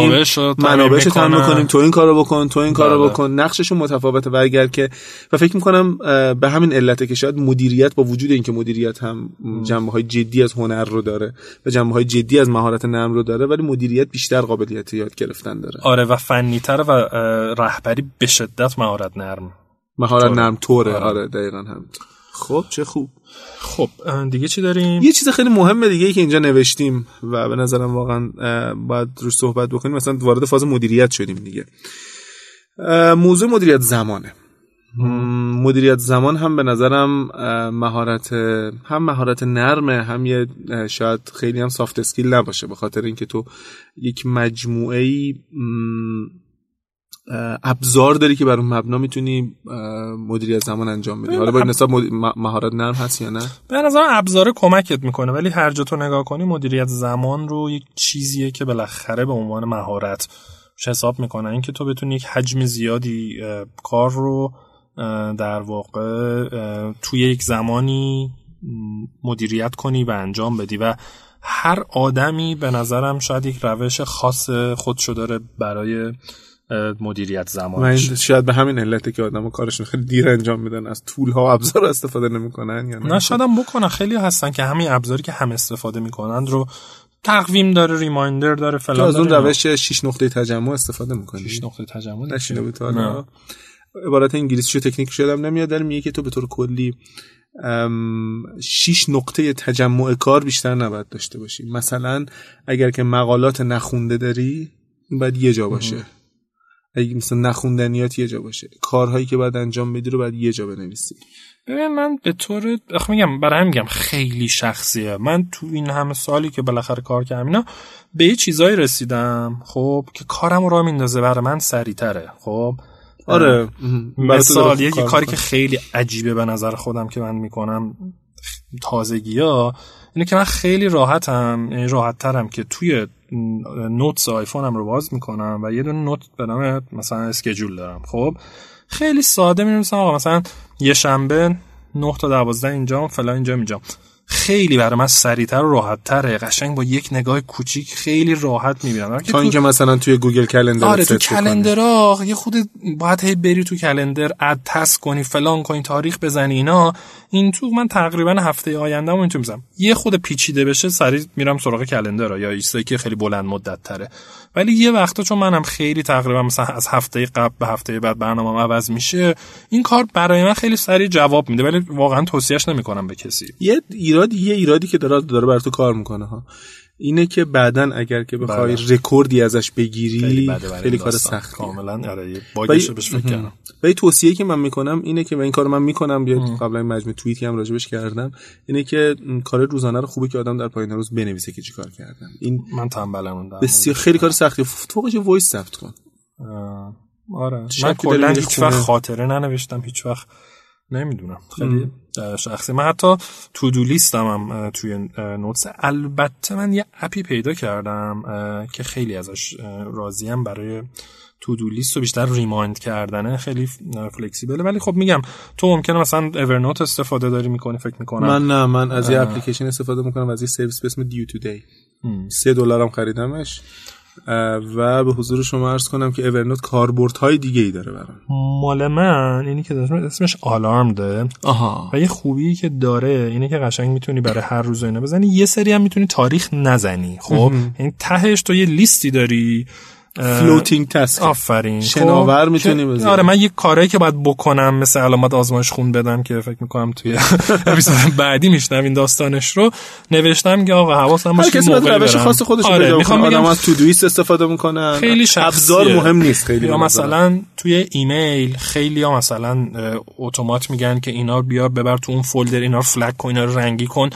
منابعش رو تامین کنیم تو این کارو بکن تو این کارو بله. بکن. نقششون متفاوته. و اگر که و فکر می‌کنم به همین علته که شاید مدیریت با وجود اینکه مدیریت هم جنبه های جدی از هنر رو داره و جنبه های جدی از مهارت نرم رو داره ولی مدیریت بیشتر قابلیت یاد گرفتن داره. آره و فنیتر و رهبری به شدت مهارت نرم. مهارت نرم طوره. آره, آره دقیقا هم خب چه خوب. خب دیگه چی داریم؟ یه چیز خیلی مهمه دیگه که اینجا نوشتیم و به نظرم واقعا باید روش صحبت بکنیم. مثلا وارد فاز مدیریت شدیم دیگه. موضوع مدیریت زمانه. مدیریت زمان هم به نظرم مهارت هم مهارت نرمه هم یه شاید خیلی هم سافت اسکیل نباشه. به خاطر اینکه تو یک مجموعه ای ابزار داری که بر اون مبنا می‌تونی مدیریت زمان انجام بدی. حالا با نسبت مهارت نرم هست یا نه؟ به نظر ابزار کمکت می‌کنه ولی هر جا تو نگاه کنی مدیریت زمان رو یک چیزیه که بالاخره به عنوان مهارت حساب می‌کنه. اینکه تو بتونی یک حجم زیادی کار رو در واقع توی یک زمانی مدیریت کنی و انجام بدی. و هر آدمی به نظرم شاید یک روش خاص خودشو داره برای مدیریت زمان. شاید به همین علته که آدم کارشون خیلی دیر انجام میدن از طول ها و ابزار استفاده نمی‌کنن یا نه؟ شاید هم بکنن. خیلی هستن که همین ابزاری که هم استفاده می‌کنن رو تقویم داره ریمایندر داره فلان از اون روش 6 نقطه تجمع استفاده می‌کنی؟ 6 نقطه تجمع نشینه بود عبارت انگلیسی شو تکنیک شدم نمیاد داره میگه که تو به طور کلی شیش نقطه تجمع کار بیشتر نباید داشته باشی. مثلا اگر که مقالات نخونده داری این باید یه جا باشه. اگه مثلا نخوندنیات یه جا باشه. کارهایی که باید انجام بدی رو باید یه جا بنویسی. ببین من به طور میگم برای میگم خیلی شخصیه. من تو این همه سالی که بالاخره کار کردم اینا به یه چیزایی رسیدم خب که کارم رو میندازه. برای من سریعتره خب. آره. مثال یکی کاری که خیلی عجیبه به نظر خودم که من می‌کنم تازگی ها اینه که من خیلی راحتم یعنی راحت ترم که توی نوتس آیفونم رو باز می‌کنم و یه دونه نوت به نام مثلا اسکیجول دارم. خب؟ خیلی ساده می‌نویسم آقا مثلا یه شنبه 9 تا 12 اینجا فلان اینجا اینجا خیلی برای من سریعتر و راحت تره قشنگ با یک نگاه کوچیک خیلی راحت می‌بینم. تا اینکه مثلا توی گوگل calendar آره تو calendar یه خرده باید هی بری تو calendar add task کنی فلان کنی تاریخ بزنی اینا. این تو من تقریبا هفته آینده اینطور می‌زنم یه خرده پیچیده بشه سریع میرم سراغ calendar یا ایستایی که خیلی بلند مدت تره ولی یه وقتا چون منم خیلی تقریبا مثلا از هفته قبل به هفته بعد برنامه عوض میشه این کار برای من خیلی سریع جواب میده ولی واقعا توصیهش نمی‌کنم به کسی. یه ایراد یه ایرادی که داره داره بر تو کار می‌کنه ها. اینه که بعدا اگر که بخوای بله. رکوردی ازش بگیری خیلی, کار سخت کاملا آره bug ش بهش فکر کردم. و توصیه که من می‌کنم اینه که و این کارو من می‌کنم یا قبلا این مجموعه توییتی هم راجبش کردم اینه که کار روزانه رو خوبه که آدم در پایان روز بنویسه که چیکار کردم. این من تنبلم بسیار خیلی کار سختی. فوقش voice ثبت کن. آره. من کلا هیچ وقت خاطره ننوشتم هیچ وقت نمی‌دونم. خیلی شخصی. من حتی تو دو لیستم هم توی نوتس البته من یه اپی پیدا کردم که خیلی ازش راضیم برای تو دو لیست رو بیشتر ریمایند کردنه. خیلی فلکسیبله ولی خب میگم تو ممکنه مثلا اورنوت استفاده داری می‌کنی فکر می‌کنم. من نه من از یه اپلیکیشن استفاده می‌کنم از یه سرویس به اسم دیو تو دی سه دلارم خریدمش. و به حضور شما عرض کنم که اورنوت های دیگه ای داره برام. مال من اینی که اسمش آلارم ده. آها. و یه خوبی که داره اینه که قشنگ می‌تونی برای هر روز اینو بزنی. یه سری هم می‌تونی تاریخ نزنی خب؟ یعنی تهش تو یه لیستی داری floating task آفرین. شناور خب، می‌تونی بزنی. آره من یه کاری که باید بکنم مثل علامت آزمایش خون بدم که فکر می‌کنم توی اپیزود بعدی میشنم داستانش رو. نوشتم که آقا حواسم باشه کسی باید روش خاص خودش آره می‌خوام بگم از تو دویست استفاده می‌کنن. خیلی ابزار مهم نیست خیلی یا مثلا توی ایمیل خیلی ها مثلا اتومات میگن که اینا بیا ببر تو اون فولدر اینا رو فلگ کن اینا رو رنگی کن.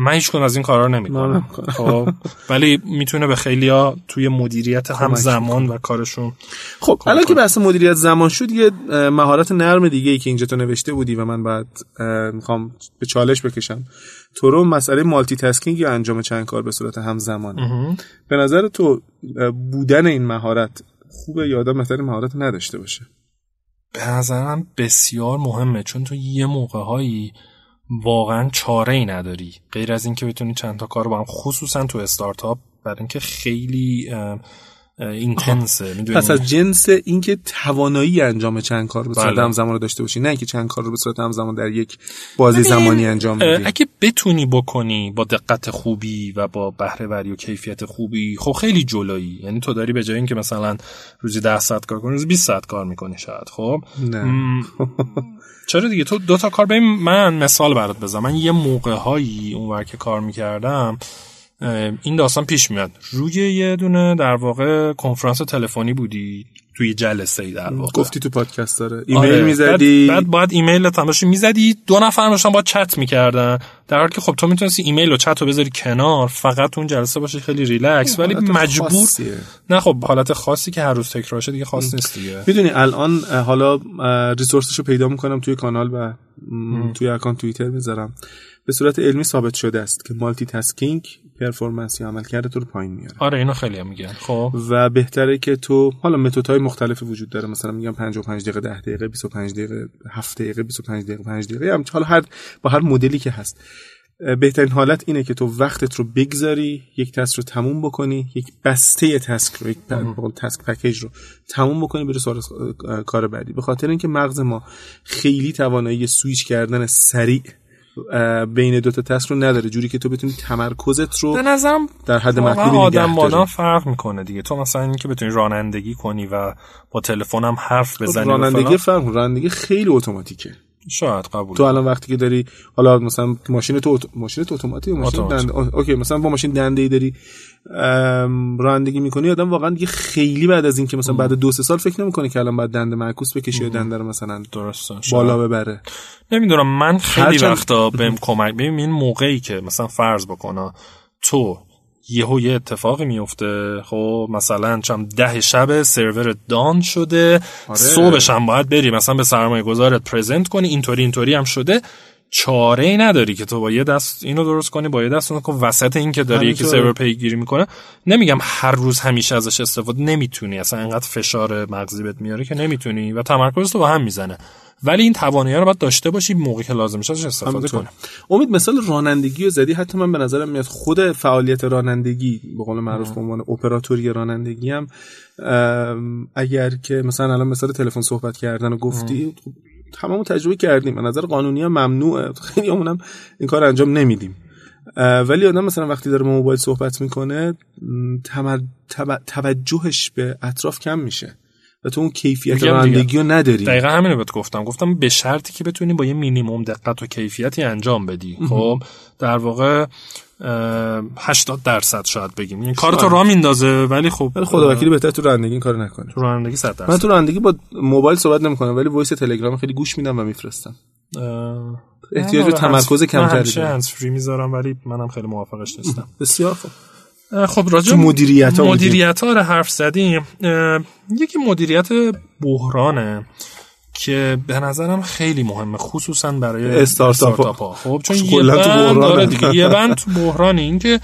من هیچ از این کارا نمی‌کنم. خب ولی می‌تونه به خیلیا توی مدیریت هم زمان و کارشون خب الان که بحث مدیریت زمان شد یه مهارت نرم دیگه ای که اینجا تو نوشته بودی و من بعد می‌خوام به چالش بکشم. تو رو مسئله مالتی تاسکینگ یا انجام چند کار به صورت همزمان؟ به نظر تو بودن این مهارت خوبه یا آدم مثلا مهارت نداشته باشه؟ به نظرم بسیار مهمه چون تو یه موقع هایی واقعا چاره ای نداری. غیر از اینکه بتونی چند تا کار با هم خصوصا تو استارتاپ برای اینکه خیلی اینتنسه. پس از جنس اینکه توانایی انجام چند کار به صورت بله. همزمان رو داشته باشی نه اینکه چند کار رو به صورت همزمان در یک بازی زمانی انجام بدی. اگه بتونی بکنی با دقت خوبی و با بهره وری و کیفیت خوبی خب خیلی جلویی. یعنی تو داری به جای اینکه مثلا روزی 10 ساعت کار کنی روزی 20 ساعت کار می‌کنی شاید خب؟ نه. چرا دیگه؟ تو دو تا کار ببین من مثال برات بزنم. من یه موقع هایی اون که کار می‌کردم این داستان پیش میاد. روی یه دونه در واقع کنفرانس تلفنی بودی. توی جلسه ای در واقع. گفتی تو پادکست داره. ایمیل آره. می‌زدی؟ بعد, بعد باید ایمیل تماشا می‌زدی؟ دو نفر داشتن با چت می‌کردن. در حالی که خب تو می‌تونستی ایمیل و چت رو بذاری کنار فقط اون جلسه باشه خیلی ریلکس ولی مجبور خاصیه. نه خب حالت خاصی که هر روز تکرار شده دیگه خاص نیست دیگه. می‌دونی الان حالا resource شو پیدا می‌کنم توی کانال و توی اکانت توییتر می‌ذارم. به صورت علمی ثابت شده است که multitasking performance یا عملکرد تو رو پایین میاره. آره اینو خیلی هم میگن. خب. و بهتره که تو حالا متدهای مختلفی وجود داره. مثلا میگم 55 دقیقه 10 دقیقه 25 دقیقه 7 دقیقه 25 دقیقه 5 دقیقه. هم حالا هر با هر مدلی که هست. بهترین حالت اینه که تو وقتت رو بگذاری یک task رو تموم بکنی یک بسته task رو یک task package رو تموم بکنی بری سراغ کار بعدی. به خاطر اینکه مغز ما خیلی توانایی سویچ کردن سریع بین دو تا task رو نداره. جوری که تو بتونی تمرکزت رو به نظرم در حد مطلوبی آدم با آدم فرق می‌کنه دیگه. تو مثلا اینکه بتونی رانندگی کنی و با تلفنم حرف خب، بزنی رانندگی فرق رانندگی خیلی اتوماتیکه. شاید قبول تو الان وقتی که داری حالا مثلا ماشین تو ماشین تو اتوماتیک ماشین دنده؟ اوکی مثلا با ماشین دنده ای داری رانندگی می‌کنی آدم واقعا دیگه خیلی بعد از اینکه مثلا بعد دو سه سال فکر نمی‌کنه که الان بعد دنده معکوس بکشه یا دنده رو مثلا درسته بالا ببره. نمی‌دونم من خیلی وقتا بهم کمک ببین این موقعی که مثلا فرض بکنه تو یهو یه اتفاقی میفته. خب مثلا چم ده شب سرور دان شده. آره. صبحش هم باید بری. مثلا به سرمایه گذارت پرزنت کنی. اینطوری اینطوری هم شده. چاره ای نداری که تو با یه دست اینو درست کنی با یه دست اونو کن وسط این که داری یکی سرور پیگیری می‌کنه. نمیگم هر روز همیشه ازش استفاده. نمی‌تونی. اصلا انقدر فشار مغزی بهت میاره که نمی‌تونی. و تمرکز تو با هم می‌زنه. ولی این توانایی رو باید داشته باشی موقعی که لازم ازش استفاده کنی. امید مثال رانندگی رو زدی. حتی من به نظرم میاد خود فعالیت رانندگی به قول معروف به عنوان اپراتوری رانندگی هم اگر که مثلا الان مثال تلفن صحبت کردن و گفتی تمام تجربه کردیم. به نظر قانونی هم ممنوعه. خیلی همونم این کار انجام نمیدیم. ولی آدم مثلا وقتی داره موبایل صحبت می‌کنه توجهش به اطراف کم میشه. و تو اون کیفیت رانندگی رو نداری. دقیقا همینو بهت گفتم. گفتم به شرطی که بتونی با یه مینیموم دقت و کیفیتی انجام بدی. خب در واقع 80 درصد شاید بگیم. این کارو تو راه میندازه ولی خب ولی خدا وکیلی بهتر تو رانندگی این کارو نکنه تو رانندگی 100 درصد. من تو رانندگی با موبایل صحبت نمی‌کنم ولی وایس تلگرام خیلی گوش میدم و میفرستم. احتیاج به تمرکز کمتری دارم. هندزفری می‌ذارم ولی منم خیلی موافقش نیستم. بسیار خوب. خب راجع مدیریت ها مدیریت ها رو حرف زدیم. یکی مدیریت بحرانه که به نظرم خیلی مهمه خصوصا برای استارتاپ ها. خب چون یه بند داره دیگه یه بند تو بحران این که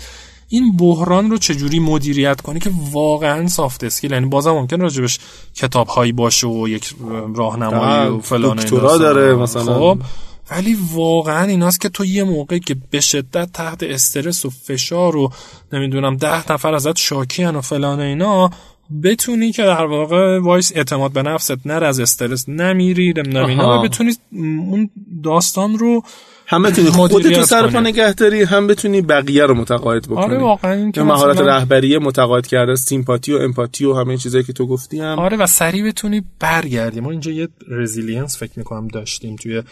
این بحران رو چجوری مدیریت کنی که واقعا soft skill یعنی بازم ممکن راجبش کتاب هایی باشه و یک راهنمایی و فلان داره مثلا. خب ولی واقعا ایناست که تو یه موقع که به شدت تحت استرس و فشار و نمی‌دونم ده نفر ازت شاکیان و فلان اینا بتونی که در واقع وایسی اعتماد به نفست نره از استرس نمیری نمی‌دونم اینا و بتونی اون داستان رو هم بتونی خودت تو سر پا نگهداری هم بتونی بقیه رو متقاعد بکنی. آره واقعا که مهارت رهبری متقاعد کرده sympathy و empathy و همه چیزایی که تو گفتی هم. آره و سریع بتونی برگردی. ما اینجا یه resilience فکر می‌کنم داشتیم توی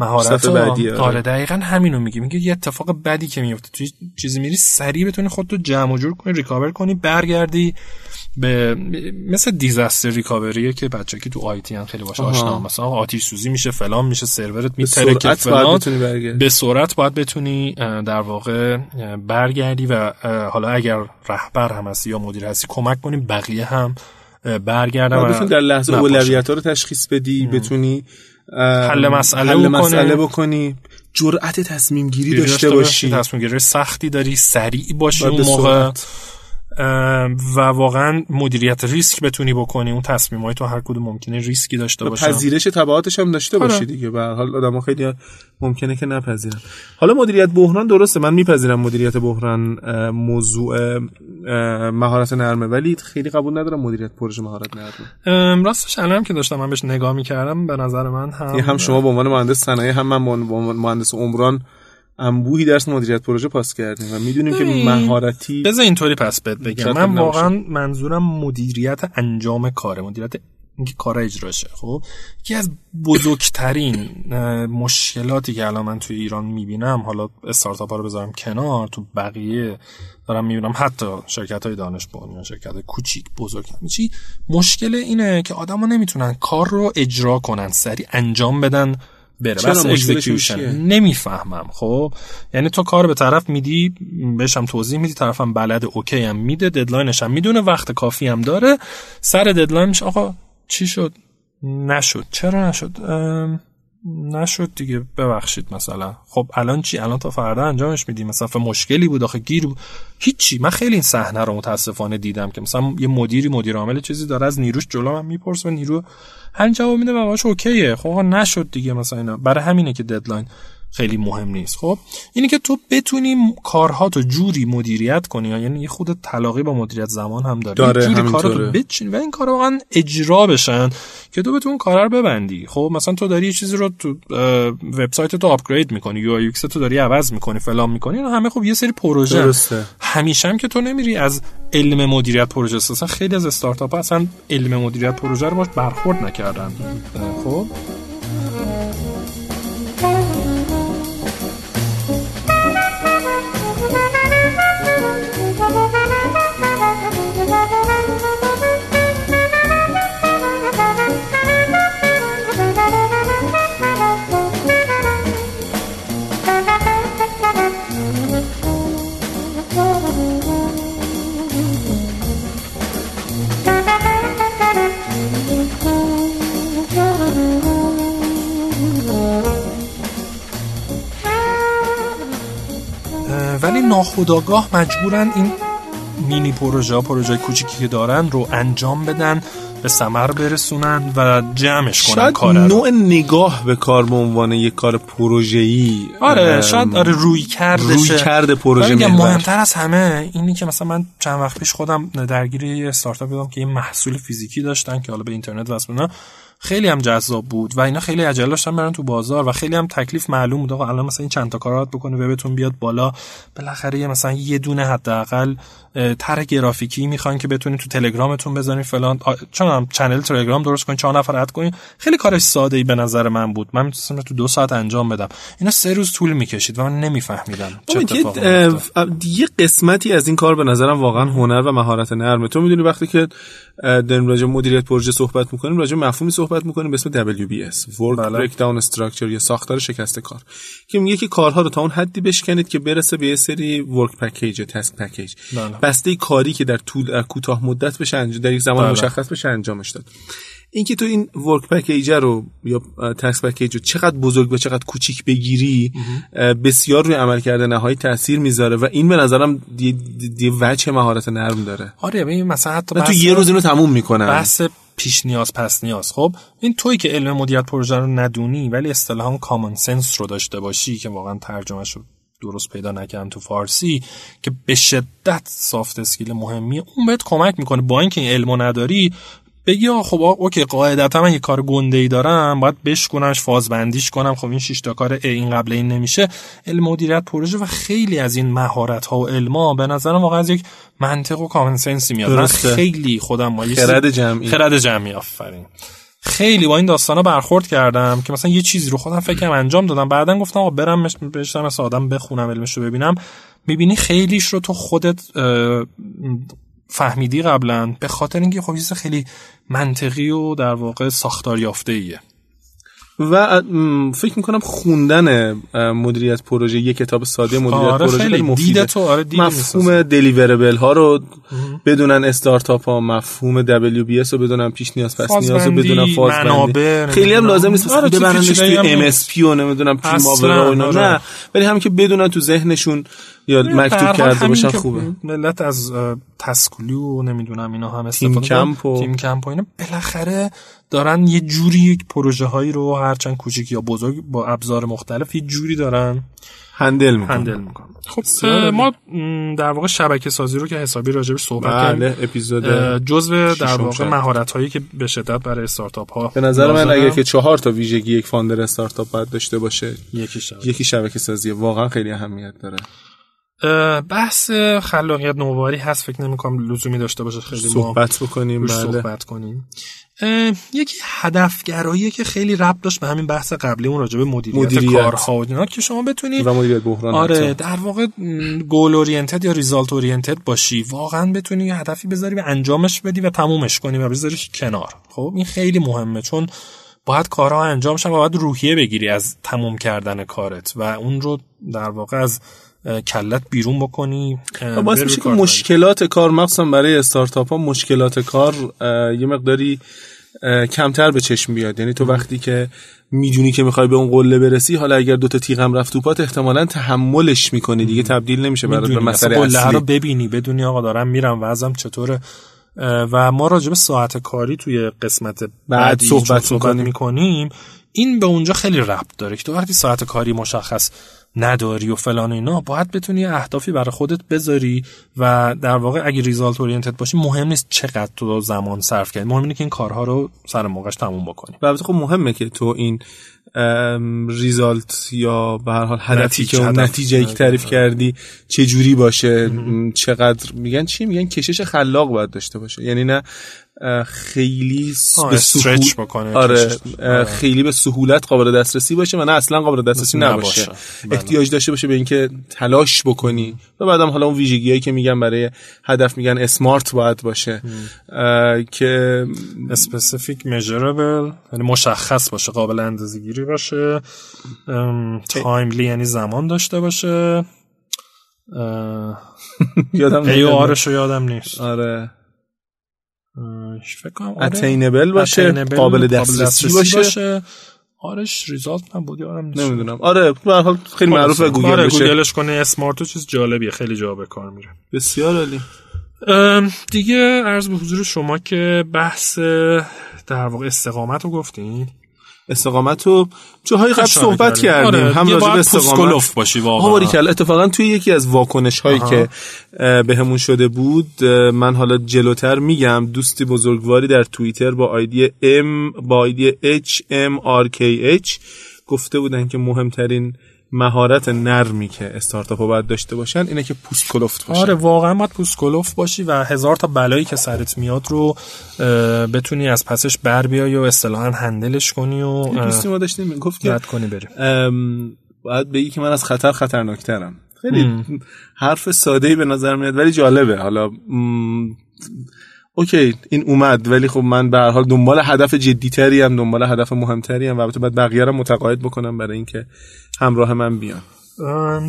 مهارت بعدی آره. آره دقیقا همینو میگی میگه یه اتفاق بدی که میفته. توی چیزی میری سریع بتونی خودتو جمع و جور کنی recover کنی برگردی. به مثل disaster recovery ه که بچه که تو IT هم خیلی باشه آشنا مثلا آتیش سوزی میشه فلان میشه سرورت می‌ترکه که فلان. به سرعت باید بتونی در واقع برگردی و حالا اگر رهبر هم هستی یا مدیر هستی کمک کنی بقیه هم برگردن و در لحظه اولویت رو تشخیص بدی بتونی حل مسئله, حل مسئله بکنی. جرأت تصمیم گیری داشته باشی. تصمیم گیری سختی داری سریع باشی اون موقع. و واقعا مدیریت ریسک بتونی بکنی. اون های تو هر کدوم ممکنه ریسکی داشته باشه پذیرش تبعاتش هم داشته آره. باشی دیگه. به حال آدم خیلی ممکنه که نپذیرن. حالا مدیریت بحران درسته. من میپذیرم مدیریت بحران موضوع مهارت نرمه ولی خیلی قبول ندارم مدیریت پروژه مهارت نرمه راستش الان که داشتم من بهش نگاه می‌کردم به نظر من هم هم شما به عنوان مهندس صنایع هم من مهندس عمران انبوهی درس مدیریت پروژه پاس کردیم و می‌دونیم که مهارتی بذار اینطوری پس بهت بگم. من واقعا منظورم مدیریت انجام کاره. مدیریت اینکه کار اجراشه. خب؟ یکی از بزرگترین مشکلاتی که الان من توی ایران می‌بینم حالا استارتاپ ها رو بذارم کنار تو بقیه دارم می‌بینم حتی شرکت های دانش یا شرکت کوچیک بزرگ چی؟ مشکل اینه که آدما نمی‌تونن کار رو اجرا کنن سریع انجام بدن بره. بس اکزیکیوشن نمی‌فهمم. خب؟ یعنی تو کار به طرف میدی بهشم توضیح میدی طرفم بلد okay هم میده deadline ش هم می‌دونه وقت کافی هم داره. سر deadline ش آقا چی شد؟ نشد. چرا نشد؟ نشد دیگه ببخشید مثلا. خب الان چی؟ الان تا فردا انجامش میدی مثلا مشکلی بود آخه گیر بود. هیچی. من خیلی این صحنه رو متاسفانه دیدم که مثلا یه مدیری مدیر عامل چیزی داره از نیروش جلو من می‌پرسه و نیرو همین جواب میده و باش okay ه. خب نشد دیگه مثلا اینا. برای همینه که deadline خیلی مهم نیست. خب اینی که تو بتونی کارها تو جوری مدیریت کنی یعنی یه خرده تلاقی با مدیریت زمان هم داره, داره جوری کارا تو بچینی و این کارا واقعا اجرا بشن که تو بتونی کارا رو ببندی. خب مثلا تو داری یه چیزی رو تو وبسایت تو upgrade می‌کنی UX تو داری عوض می‌کنی فلان می‌کنی اینا همه خب یه سری پروژه درسته. همیشه هم که تو نمیری از علم مدیریت پروژه اصلا خیلی از استارتاپ اصلا علم مدیریت پروژه رو باش برخورد نکردن. خب؟ ولی ناخداگاه مجبورن این مینی پروژه پروژه کوچیکی که دارن رو انجام بدن به ثمر برسونن و جمعش کنن کار نوع نگاه به کار به عنوان یک کار پروژه‌ای. آره شاید آره روی کرده روی کرده پروژه مهمتر از همه اینی که مثلا من چند وقت پیش خودم درگیر یه استارتاپ بودم که یه محصول فیزیکی داشتن که حالا به اینترنت وصل خیلی هم جذاب بود و اینا خیلی عجله داشتن برن تو بازار و خیلی هم تکلیف معلوم بود. آقا الان مثلا این چند تا کارات بکنه وبتون بیاد بالا. بالاخره مثلا یه دونه حداقل طرح گرافیکی می‌خوان که بتونید تو تلگرامتون بزنین فلان. چون هم چنل تلگرام درست کنین چهار نفر اد کنین. خیلی کارش ساده ای به نظر من بود. من می‌تونستم تو دو ساعت انجام بدم. اینا سه روز طول می‌کشید و من نمیفهمیدم یه قسمتی از این کار به نظرم واقعا هنر و مهارت نرمه. تو می‌دونی وقتی که داریم راجع مدیریت پروژه صحبت می‌کنیم راجع مفهومی صحبت می‌کنیم به اسم WBS Work بله. Breakdown Structure یا ساختار شکسته کار. که میگه که کارها رو تا اون حدی بشکنید که برسه به یه سری work package task package بسته کاری که در طول کوتاه مدت بشه انجام در یک زمان بله. مشخص بشه انجامش داد. اینکه تو این work package رو یا task package رو چقدر بزرگ و چقدر کوچیک بگیری بسیار روی عملکرد نهایی تاثیر می‌ذاره و این به نظرم دی, وجه مهارت نرم داره. آره ببین مثلا حتی تو یه روز اینو تموم می‌کنم. بحث پیش نیاز پس نیاز. خب این توی که علم مدیریت پروژه رو ندونی ولی اصطلاحا common sense رو داشته باشی که واقعا ترجمه رو درست پیدا نکردم تو فارسی که به شدت soft skill مهمیه اون بهت کمک می‌کنه. با اینکه این علمو نداری بگی خب okay قاعدتا من یه کار گنده ای دارم باید بشکنمش فازبندیش کنم. خب این شش تا کار این قبل این نمیشه. علم مدیریت پروژه و خیلی از این مهارت ها و علما به نظرم واقعا از یک منطق و common sense ی میاد. من خیلی خودم ما خرد جمعی. خرد جمعی آفرین. خیلی با این داستانا برخورد کردم که مثلا یه چیزی رو خودم فکرم انجام دادم. بعدا گفتم آقا برم بشتم مثلا آدم بخونم علمش رو ببینم. می‌بینی خیلیش رو تو خودت فهمیدی قبلا؟ به خاطر اینکه خب خیلی منطقی و در واقع ساختار یافته ایه و فکر می‌کنم خوندن مدیریت پروژه یک کتاب ساده مدیریت آره پروژه خیلی. مفیده. تو آره مفهوم دلیوربل ها رو بدونن استارتاپ ها مفهوم WBS رو بدونن پیش نیاز پس نیاز رو بدونن فاز خیلی هم لازم نیست آره ببرنش MSP و نمی‌دونم Primavera و اینا. آره. نه ولی همین که بدونن تو ذهنشون یا مکتوب کرده باشن خوبه. ملت از Taskulu و نمی‌دونم اینا هم استفاده Teamcamp و Teamcamp و اینا. بالاخره دارن یه جوری یک پروژه هایی رو هرچند کوچیک یا بزرگ با ابزار مختلف یه جوری دارن handle می‌کنن. handle می‌کنن. خب ما در واقع شبکه سازی رو که حسابی راجبش صحبت بله کردیم اپیزود جزء در واقع مهارت هایی که به شدت برای استارتاپ ها به نظر من اگر که چهار تا ویژگی یک فاندر استارتاپ باید داشته باشه یکی شبکه, یکی شبکه سازی. واقعا خیلی اهمیت داره. بحث خلاقیت نوباری هست فکر نمی کنم لزومی داشته باشه خیلی صحبت بکنیم بله. صحبت کنیم. یکی هدفگرایی که خیلی ربط داشت به همین بحث قبلی اون راجع به مدیریت, مدیریت. کارها و اینا که شما بتونی و مدیریت بحران آره در واقع گول اورینتد یا ریزالت اورینتد باشی. واقعا بتونی یه هدفی بذاری و انجامش بدی و تمومش کنی و بذاریش کنار. خب این خیلی مهمه چون باید کارها انجام شن و باید روحیه بگیری از تموم کردن کارت و اون رو در واقع از کلت بیرون بکنی باعث میشه که مشکلات کار مخصوصا برای استارتاپ ها مشکلات کار یه مقداری کمتر به چشم بیاد. یعنی تو وقتی که می‌دونی که می‌خوای به اون قله برسی حالا اگر دوتا تیغم رفت تو پات احتمالا تحملش می‌کنی دیگه تبدیل نمیشه برات به مسئله اصلی قله رو ببینی بدونی آقا دارم میرم وضعم چطوره. و ما راجع به ساعت کاری توی قسمت بعد صحبت, صحبت می‌کنیم این به اونجا خیلی ربط داره که تو وقتی ساعت کاری مشخص نداری و فلان اینا باید بتونی اهدافی برای خودت بذاری و در واقع اگه ریزالت اورینتد باشی مهم نیست چقدر تو زمان صرف کردی. مهم اینه که این کارها رو سر موقعش تموم بکنی. و خب مهمه که تو این ریزالت یا به هر حال هدفی که اون نتیجه که تعریف کردی چه جوری باشه؟ چقدر؟ میگن چی؟ میگن کشش خلاق باید داشته باشه. یعنی نه خیلی به سهولت بکنه آره, آره. خیلی به سهولت قابل دسترسی باشه و نه اصلا قابل دسترسی نباشه, نباشه. بله. احتیاج داشته باشه به اینکه تلاش بکنی. و بعدم حالا اون ویژگیایی که میگن برای هدف میگن اسمارت باید باشه. که اسپسیفیک میجربل یعنی مشخص باشه قابل اندازه گیری باشه timely یعنی زمان داشته باشه. یادم R ش یادم نیست. آره. فکر کنم آره. باشه؟ قابل دسترسی باشه. R ش result من بود نیست. نمی‌دونم. آره به حال خیلی معروفه گوگل آره گوگلش کنه SMART چیز جالبیه خیلی جا به کار میره. بسیار عالی. دیگه عرض به حضور شما که بحث در واقع استقامت رو گفتین. استقامت رو جاهای قبل صحبت کردیم. آره. هم راجع به استقامت. باشی واقعا. اتفاقا توی یکی از واکنش هایی که به همون شده بود من حالا جلوتر میگم دوستی بزرگواری در توییتر با آیدی ام با آیدی اچ ام آر کی اچ گفته بودن که مهمترین مهارت نرمی که استارتاپ ها باید داشته باشن اینه که پوست کلفت باشن. آره واقعا باید پوست کلفت باشی و هزار تا بلایی که سرت میاد رو بتونی از پسش بر بیای و اصطلاحا هندلش کنی و دوستی ما داشتیم گفت که کنی بری. باید بگی که من از خطر خطرناکترم. خیلی حرف ساده ای به نظر میاد ولی جالبه. حالا اوکی این اومد ولی خب من به هر حال دنبال هدف جدیتری هم دنبال هدف مهمتری هم و البته باید بقیه رو متقاعد بکنم برای اینکه همراه من بیان.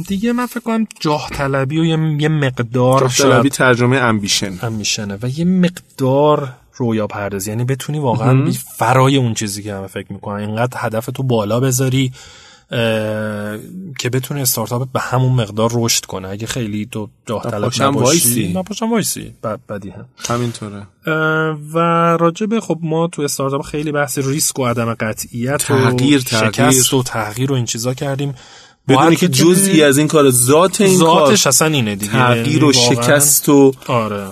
دیگه من فکر کنم جاه طلبی و یه مقدار جاه طلبی ترجمه امبیشن. امبیشنه و یه مقدار رویا پردازی یعنی بتونی واقعا فرای اون چیزی که همه فکر می‌کنن اینقدر هدف تو بالا بذاری که بتونه استارتاپ به همون مقدار رشد کنه. اگه خیلی تو راه طلب نباشی نپاشم وایسی. بدی هم. همینطوره. و راجب خب ما تو استارتاپ خیلی بحث ریسک و عدم قطعیت تغییر، و شکست و تغییر و این چیزا کردیم. بدونی که جزئی از این کار ذات این ذاتش کار اصلا اینه دیگه. تغییر و شکست و آره.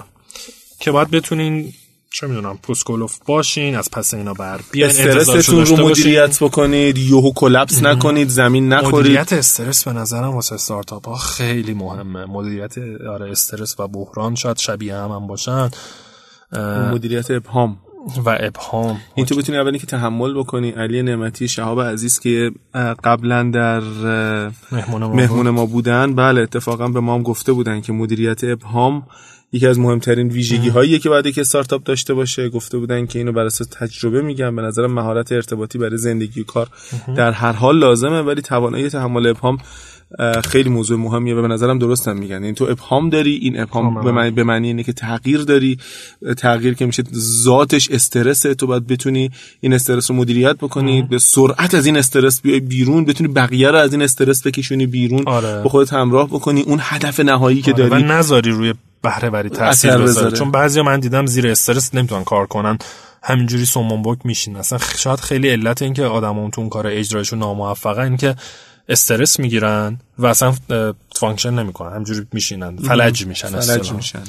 که باید بتونین چه می‌دونم پوسکولوف باشین از پس اینا بر بیاین استرستون رو مدیریت بکنید یهو کلپس نکنید زمین نخورید. مدیریت استرس به نظرم واسه استارتاپ ها خیلی مهمه. مدیریت آره استرس و بحران شاید شبیه هم, هم باشن. مدیریت ابهام. و ابهام. این تو بتونی اولی که تحمل بکنی. علی نعمتی شهاب عزیز که قبلا در مهمون ما, مهمون ما بودن. بله اتفاقا به ما هم گفته بودن که مدیریت ابهام یکی از مهمترین ویژگی هایی که باید که استارتاپ داشته باشه گفته بودن که اینو بر اساس تجربه میگم. به نظر مهارت ارتباطی برای زندگی و کار در هر حال لازمه ولی توانایی تحمل ابهام خیلی موضوع مهمیه و به نظرم درست هم میگن. این تو ابهام داری این ابهام به معنی به معنی اینه که تغییر داری تغییر که میشه ذاتش استرسه تو باید بتونی این استرس رو مدیریت بکنی به سرعت از این استرس بیای بیرون بتونی بقیه رو از این استرس بکشونی بیرون آره. با خودت همراه بکنی. اون هدف نهایی که آره. داری و نذاری روی بهره وری تاثیر بذاره. چون بعضی من دیدم زیر استرس نمی‌تونن کار کنن. همینجوری سام و بکم میشین اصلا شاید خیلی علت این که آدما تو اون کار اجرایشون ناموفقه این که استرس می‌گیرن و اصلا function نمی‌کنن همجوری میشینن فلج میشن فلج میشن.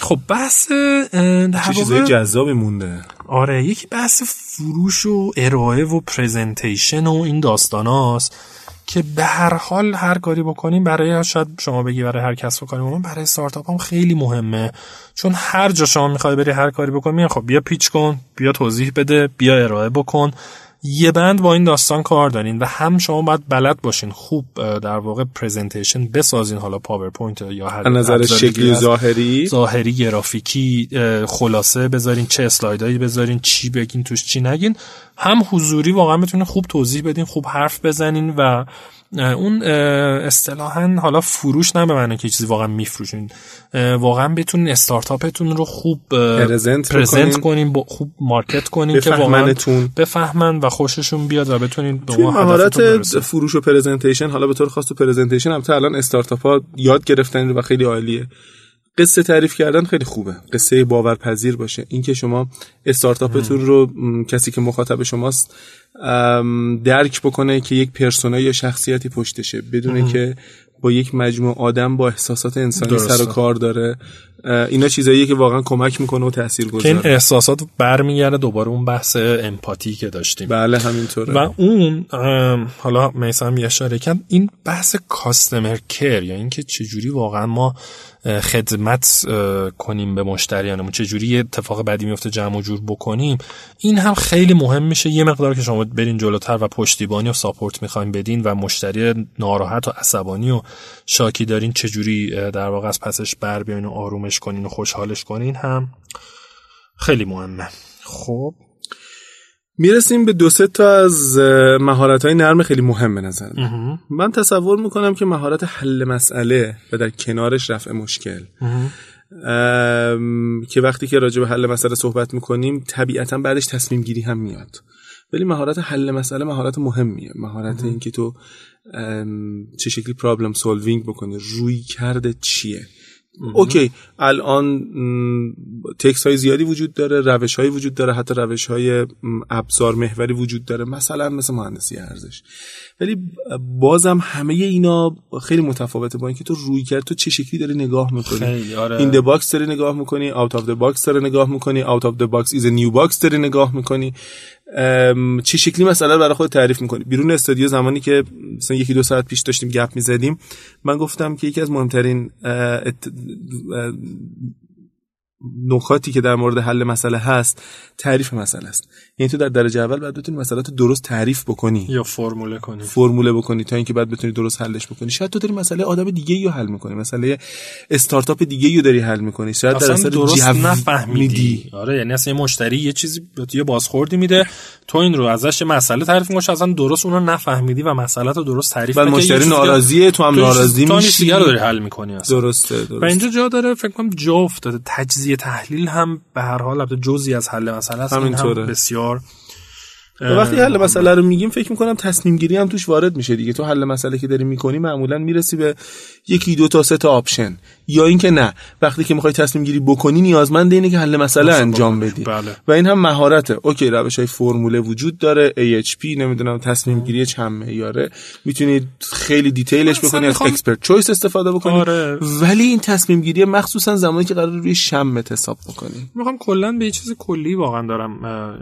خب بحث چه چیزای جذابی مونده. آره یکی بحث فروش و ارائه و presentation و این داستاناست که به هر حال هر کاری بکنیم برای شاید شما بگی برای هر کس بکنیم برای استارتاپ هم خیلی مهمه. چون هر جا شما می‌خوای بری هر کاری بکنی خب بیا pitch کن بیا توضیح بده بیا ارائه بکن. یه بند با این داستان کار دارین و هم شما باید بلد باشین خوب در واقع presentation بسازین حالا PowerPoint یا هر نظری شکلی ظاهری؟ ظاهری گرافیکی خلاصه بذارین چه اسلایدایی بذارین چی بگین توش چی نگین. هم حضوری واقعا بتونین خوب توضیح بدین خوب حرف بزنین و اون اصطلاحا حالا فروش نه به معنی که چیزی واقعا میفروشین. واقعا بتونین استارتاپتون رو خوب present کنین خوب market کنین که واقعا بفهمن و خوششون بیاد و بتونین به مهارت فروش و presentation حالا به طور خاص تو presentation هم الان استارتاپ ها یاد گرفتن و خیلی عالیه. قصه تعریف کردن خیلی خوبه. قصه باورپذیر باشه. اینکه شما استارتاپتون رو کسی که مخاطب شماست درک بکنه که یک پرسونای یا شخصیتی پشتشه. بدونه که با یک مجموع آدم با احساسات انسانی سر و کار داره. اینا چیزاییه که واقعا کمک می‌کنه و تاثیر گذاره که این احساسات برمیگرده دوباره اون بحث امپاتی که داشتیم. بله همینطوره. و اون حالا میسم یه اشاره کرد این بحث کاستمر کر یا اینکه چجوری واقعا ما خدمت کنیم به مشتریانمون چجوری یه اتفاق بدی میفته جمع و جور بکنیم این هم خیلی مهم میشه. یه مقدار که شما برین جلوتر و پشتیبانی و ساپورت می‌خوایم بدین و مشتری ناراحت و عصبانی و شاکی دارین چجوری در واقع از پسش بر بیاین و آرومش کنین و خوشحالش کنین هم خیلی مهمه. خب. می‌رسیم به دو سه تا از مهارت های نرم خیلی مهم به نظر من. تصور می‌کنم که مهارت حل مسئله و در کنارش رفع مشکل. که وقتی که راجع به حل مسئله صحبت می‌کنیم طبیعتا بعدش تصمیم گیری هم میاد. ولی مهارت حل مسئله مهارت مهمیه مهارت اینکه تو چه شکلی problem solving بکنی رویکردت چیه؟ OK. الان تکنیک های زیادی وجود داره روش های وجود داره حتی روش های ابزار محوری وجود داره مثلا مثل مهندسی ارزش. ولی بازم همه اینا خیلی متفاوته با اینکه تو رویکرد تو چه شکلی داری نگاه می‌کنی؟ آره. in box داری نگاه می‌کنی out of the box داری نگاه می‌کنی out of the box is new box داری نگاه می‌کنی. چه شکلی مسئله برای خودت تعریف می‌کنی؟ بیرون استودیو زمانی که مثلا یکی دو ساعت پیش داشتیم گپ می‌زدیم من گفتم که یکی از مهمترین نکاتی که در مورد حل مسئله هست تعریف مسئله است. یعنی تو در درجه اول باید بتونی مسئلات درست تعریف بکنی. یا فرموله کنی. فرموله بکنی تا اینکه بعد بتونی درست حلش بکنی. شاید تو داری مسئله آدم دیگه رو حل می‌کنی. مسئله استارتاپ دیگه رو داری حل می‌کنی. شاید در درست نفهمیدی. آره یعنی اصلا یه مشتری یه چیزی یه بازخوردی میده تو این رو ازش مسئله تعریف می‌کنی اصلا درست اونو نفهمیدی و مسئله رو درست تعریف بعد مشتری ناراضیه تو هم ناراضی میشی تو رو داری حل می‌کنی اصلا. درسته درسته. و اینجا جا داره فکر کنم جا افتاده. تجزیه تحلیل هم به هر حال البته جزئی از حل مسئله است. هم بسیار وقتی حل مسئله رو میگیم فکر می‌کنم تصمیم گیری هم توش وارد میشه دیگه. تو حل مسئله که داری می‌کنی معمولا می‌رسی به یکی دو تا سه تا option. یا اینکه نه وقتی که می‌خوای تصمیم گیری بکنی نیازمند اینه که حل مسئله انجام بدی. بله. و این هم مهارته. OK روش های فرموله وجود داره. AHP نمی‌دونم تصمیم گیری چند معیاره. می‌تونید خیلی detail ش بکنی از Expert Choice استفاده بکنی. آره. ولی این تصمیم گیری مخصوصا زمانی که قراره روی شم حساب بکنی. می‌خوام کلا به یه چیز کلی واقعا دارم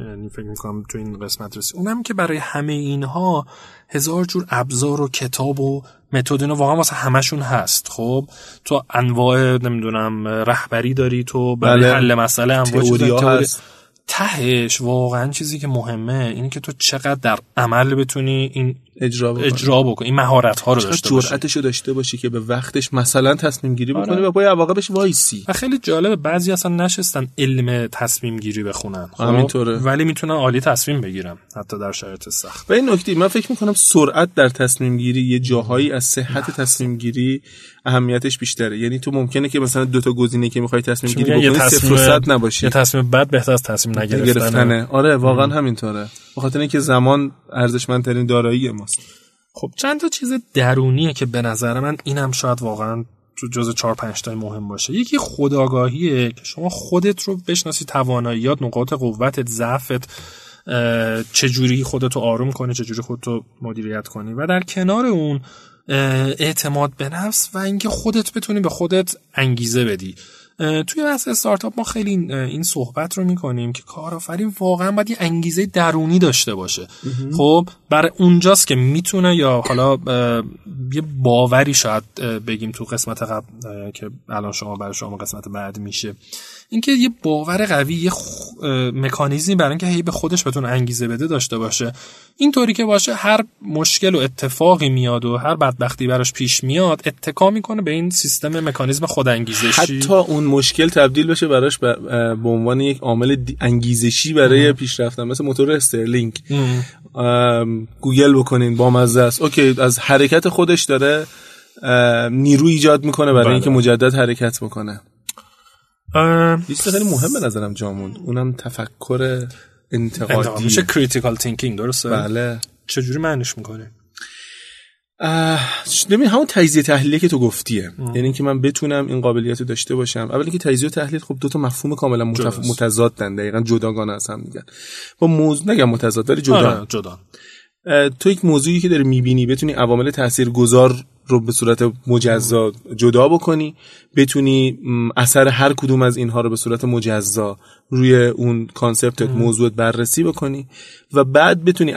یعنی فکر می‌کنم تو این قسمت رسی اونم که برای همه اینها هزار جور ابزار و کتاب و متد اینا واقعا واسه همشون هست. خب تو انواع نمی‌دونم رهبری داری تو برای بله. حل مسئله انواع هست. تهش واقعا چیزی که مهمه اینه که تو چقدر در عمل بتونی این اجرا بکنی, اجرا بکنی. این مهارت ها رو داشته باشی. جرأتشو داشته باشی که به وقتش مثلا تصمیم گیری بکنی آره. و با عواقبش وایسی. و خیلی جالبه بعضی اصلا نشستن علم تصمیم گیری بخونن خب؟ ولی می‌تونن عالی تصمیم بگیرن حتی در شرایط سخت. و این نکته من فکر می‌کنم سرعت در تصمیم گیری یه جاهایی از صحت تصمیم گیری اهمیتش بیشتره. یعنی تو ممکنه که مثلا دو تا گزینه که می‌خوای تصمیم گیری بکنی صفر و صد نباشی. یه تصمیم بعد بهتر از تصمیم نگرفتنه. آره واقعا همینطوره. به خاطر اینکه زمان ارزشمندترین دارایی ماست. خب چند تا چیز درونیه که به نظر من اینم شاید واقعا تو جز چهار پنج تا مهم باشه. یکی خداگاهیه که شما خودت رو بشناسی تواناییات نقاط قوتت ضعفت چجوری خودتو آروم کنی چجوری خودتو مدیریت کنی. و در کنار اون اعتماد به نفس و اینکه خودت بتونی به خودت انگیزه بدی. توی بحث استارتاپ ما خیلی این صحبت رو می‌کنیم که کارآفرین واقعا باید یه انگیزه درونی داشته باشه. خب برای اونجاست که می‌تونه یا حالا یه باوری شاید بگیم تو قسمت قبل که الان شما برای شما قسمت بعد میشه. اینکه یه باور قوی یه مکانیزمی برای اینکه هی به خودش بتونه انگیزه بده داشته باشه. اینطوری که باشه هر مشکل و اتفاقی میاد و هر بدبختی براش پیش میاد اتکا می‌کنه به این سیستم مکانیزم خودانگیزشی. حتی اون مشکل تبدیل بشه براش به عنوان یک عامل انگیزشی برای پیشرفتن مثل موتور Stirling. گوگل بکنین با مزه است. OK از حرکت خودش داره نیرو ایجاد می‌کنه برای بله. اینکه مجدد حرکت بکنه. یه خیلی مهم به نظرم جا موند. اونم تفکر انتقادی. میشه critical thinking درسته؟ بله. چجوری معنیش می‌کنی؟ ببین همون تجزیه تحلیلی که تو گفتی. یعنی اینکه من بتونم این قابلیت رو داشته باشم. اول اینکه تجزیه تحلیل خب دو تا مفهوم کاملا متف... متضادن. دقیقا جداگانه از هم میگن. با موضوع نگم متضاد ولی جدا. آره، جدا. تو یک موضوعی که داری می‌بینی بتونی عوامل تاثیرگذار رو به صورت مجزا جدا بکنی بتونی اثر هر کدوم از اینها رو به صورت مجزا روی اون concept ت موضوعت بررسی بکنی و بعد بتونی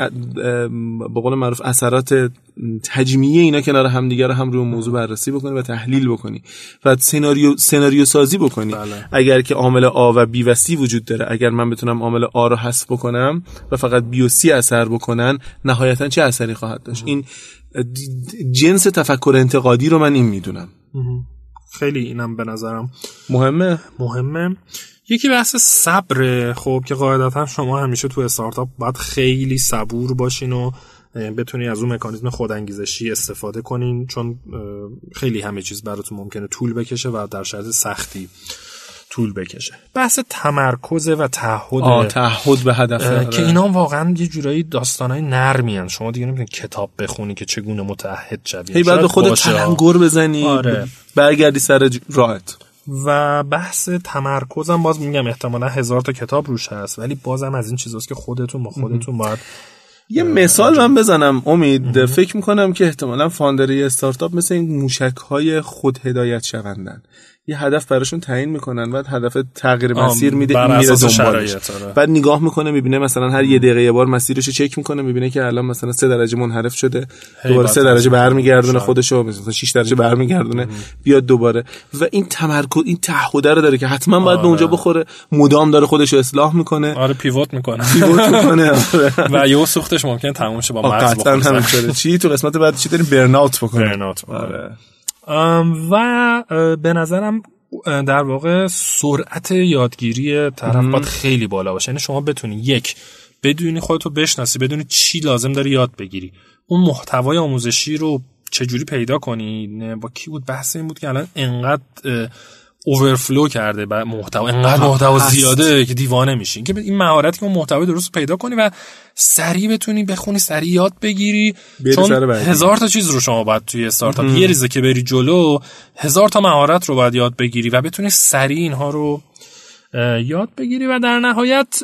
به قول معروف اثرات تجمیعی اینا کنار همدیگه رو هم روی موضوع بررسی بکنی و تحلیل بکنی و سناریو سناریو سازی بکنی. بله. اگر که عامل A و B و C وجود داره اگر من بتونم عامل A رو حذف بکنم و فقط بی و سی اثر بکنن نهایتا چه اثری خواهد داشت؟ این جنس تفکر انتقادی رو من این می‌دونم. خیلی اینم به نظرم مهمه؟ مهمه. یکی بحث صبر خب که قاعدتا شما همیشه تو استارتاپ باید خیلی صبور باشین و بتونی از اون مکانیزم خودانگیزشی استفاده کنین چون خیلی همه چیز براتون ممکنه طول بکشه و در شرایط سختی. طول بکشه. بحث تمرکز و تعهد تعهد به هدف آره. که اینا واقعا یه جورایی داستانای نرمی هن. شما دیگه نمی‌تونید کتاب بخونی که چگونه متحد شوی. هی بعد خودت تلنگر بزنی آره. برگردی سر راحت و بحث تمرکزم باز میگم احتمالا هزار تا کتاب روش هست ولی بازم از این چیزاست که خودتون با خودتون باید یه مثال من بزنم امید. فکر می‌کنم که احتمالا فاندری استارتاپ مثل این موشک های خود هدایت شوندن. یه هدف براشون تعیین می‌کنن بعد هدف تغییر مسیر میده این میره دنبالش. آره. بعد نگاه می‌کنه می‌بینه مثلا هر یه دقیقه یه بار مسیرش چک می‌کنه می‌بینه که الان مثلا سه درجه منحرف شده. دوباره سه درجه برمیگردونه خودشو مثلا 6 درجه برمیگردونه بیاد دوباره. و این تمرکز این تعهد رو داره که حتما باید به اونجا آره. بخوره. مدام داره خودشو اصلاح می‌کنه. آره پیوت می‌کنه. پیوت می‌کنه آره. و یه سوختش ممکنه تموم شه با مغز چی؟ تو قسمت بعد چی داریم؟ برناوت بکنه برناوت آره. و به نظرم در واقع سرعت یادگیری طرف باید خیلی بالا باشه. یعنی شما بتونی یک بدونی خودتو بشناسی بدونی چی لازم داری یاد بگیری. اون محتوای آموزشی رو چجوری پیدا کنی؟ با کی بود؟ بحث این بود که الان انقدر اوورفلو کرده و محتوا انقدر محتوا زیاده که دیوانه میشین. که این مهارتی که اون محتوا درست پیدا کنی و سریع بتونی بخونی سریع یاد بگیری. چون هزار تا چیز رو شما باید توی استارتاپ یه ریزه که بری جلو هزار تا مهارت رو باید یاد بگیری و بتونی سریع اینها رو یاد بگیری و در نهایت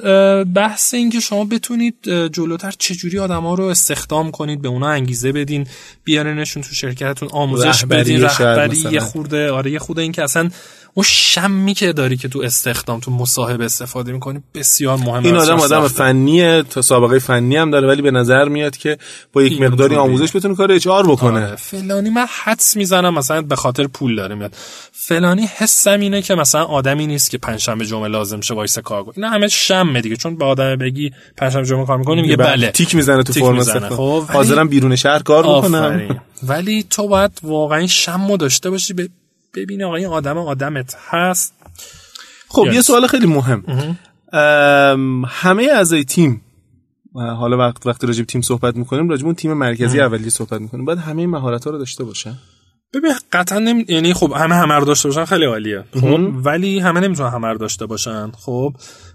بحث این که شما بتونید جلوتر چجوری آدم ها رو استخدام کنید به اونا انگیزه بدین بیارنشون تو شرکتتون آموزش بدین رهبری یه خورده آره یه خورده این که اصلا اون شمی که داری که تو استخدام تو مصاحبه استفاده می‌کنی بسیار مهمه این آدم آدم فنیه تا سابقه فنی هم داره ولی به نظر میاد که با یک مقداری آموزش بتونه کار HR بکنه. آره. فلانی من حدس می‌زنم مثلا به خاطر پول داره میاد. فلانی حسم اینه که مثلا آدمی نیست که پنجشنبه جمعه لازم شه وایسه کار کنه. اینا همه شمه دیگه چون به آدم بگی پنجشنبه جمعه کار می‌کنی میگه بله. تیک می‌زنه تو فرم خب حاضرم بیرون شهر کار بکنم. ولی تو باید واقعا شمو داشته باشی ببینه آقا این آدم آدمت هست. خب یه سوال خیلی مهم. همه اعضای تیم حالا وقت وقتی راجب تیم صحبت می‌کنیم راجب اون تیم مرکزی اولی صحبت می‌کنیم. باید همه مهارت ها رو داشته باشن. ببین قطعا نمی... یعنی خب همه همه رو داشته باشن خیلی عالیه. خب ولی همه نمی‌تونن همه رو داشته باشن. خب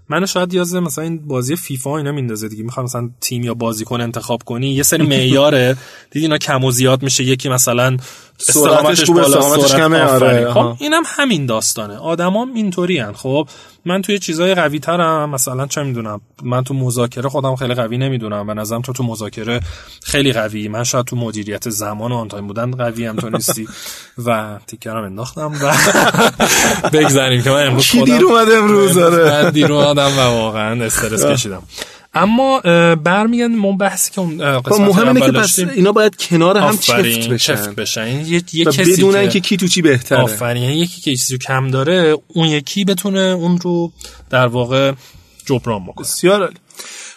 منو شاید یازه مثلا این بازی فیفا اینا میندازه دیگه. می‌خوام مثلا تیم یا بازیکن انتخاب کنی. یه سری معیاره. دیدی اینا کم و زیاد میشه. یکی مثلا استقامتش خوبه استقامتش کمه آره. خب اینم همین داستانه. آدمام اینطوری خب من توی چیزای قوی ترم مثلا چه می‌دونم من تو مذاکره خودم خیلی قوی نمی‌دونم. و نظرم تو تو مذاکره خیلی قوی. من شاید تو مدیریت زمان و on time بودن قوی هم تو نیستی. و تیکه‌مم انداختم و بگذاریم که من امروز خودم دیر اومدم امروز؟ آره. دیر اومدم و واقعا استرس کشیدم. اما برمی‌گردیم ما بحثی که اون قسمت مهم اینه که پس اینا باید کنار هم چفت بشن. چفت بشن. یه, یه کسی بدونن که کی تو چی بهتره. آفرین یعنی یکی که چیزی کم داره اون یکی بتونه اون رو در واقع جبران بکنه. بسیار عالی.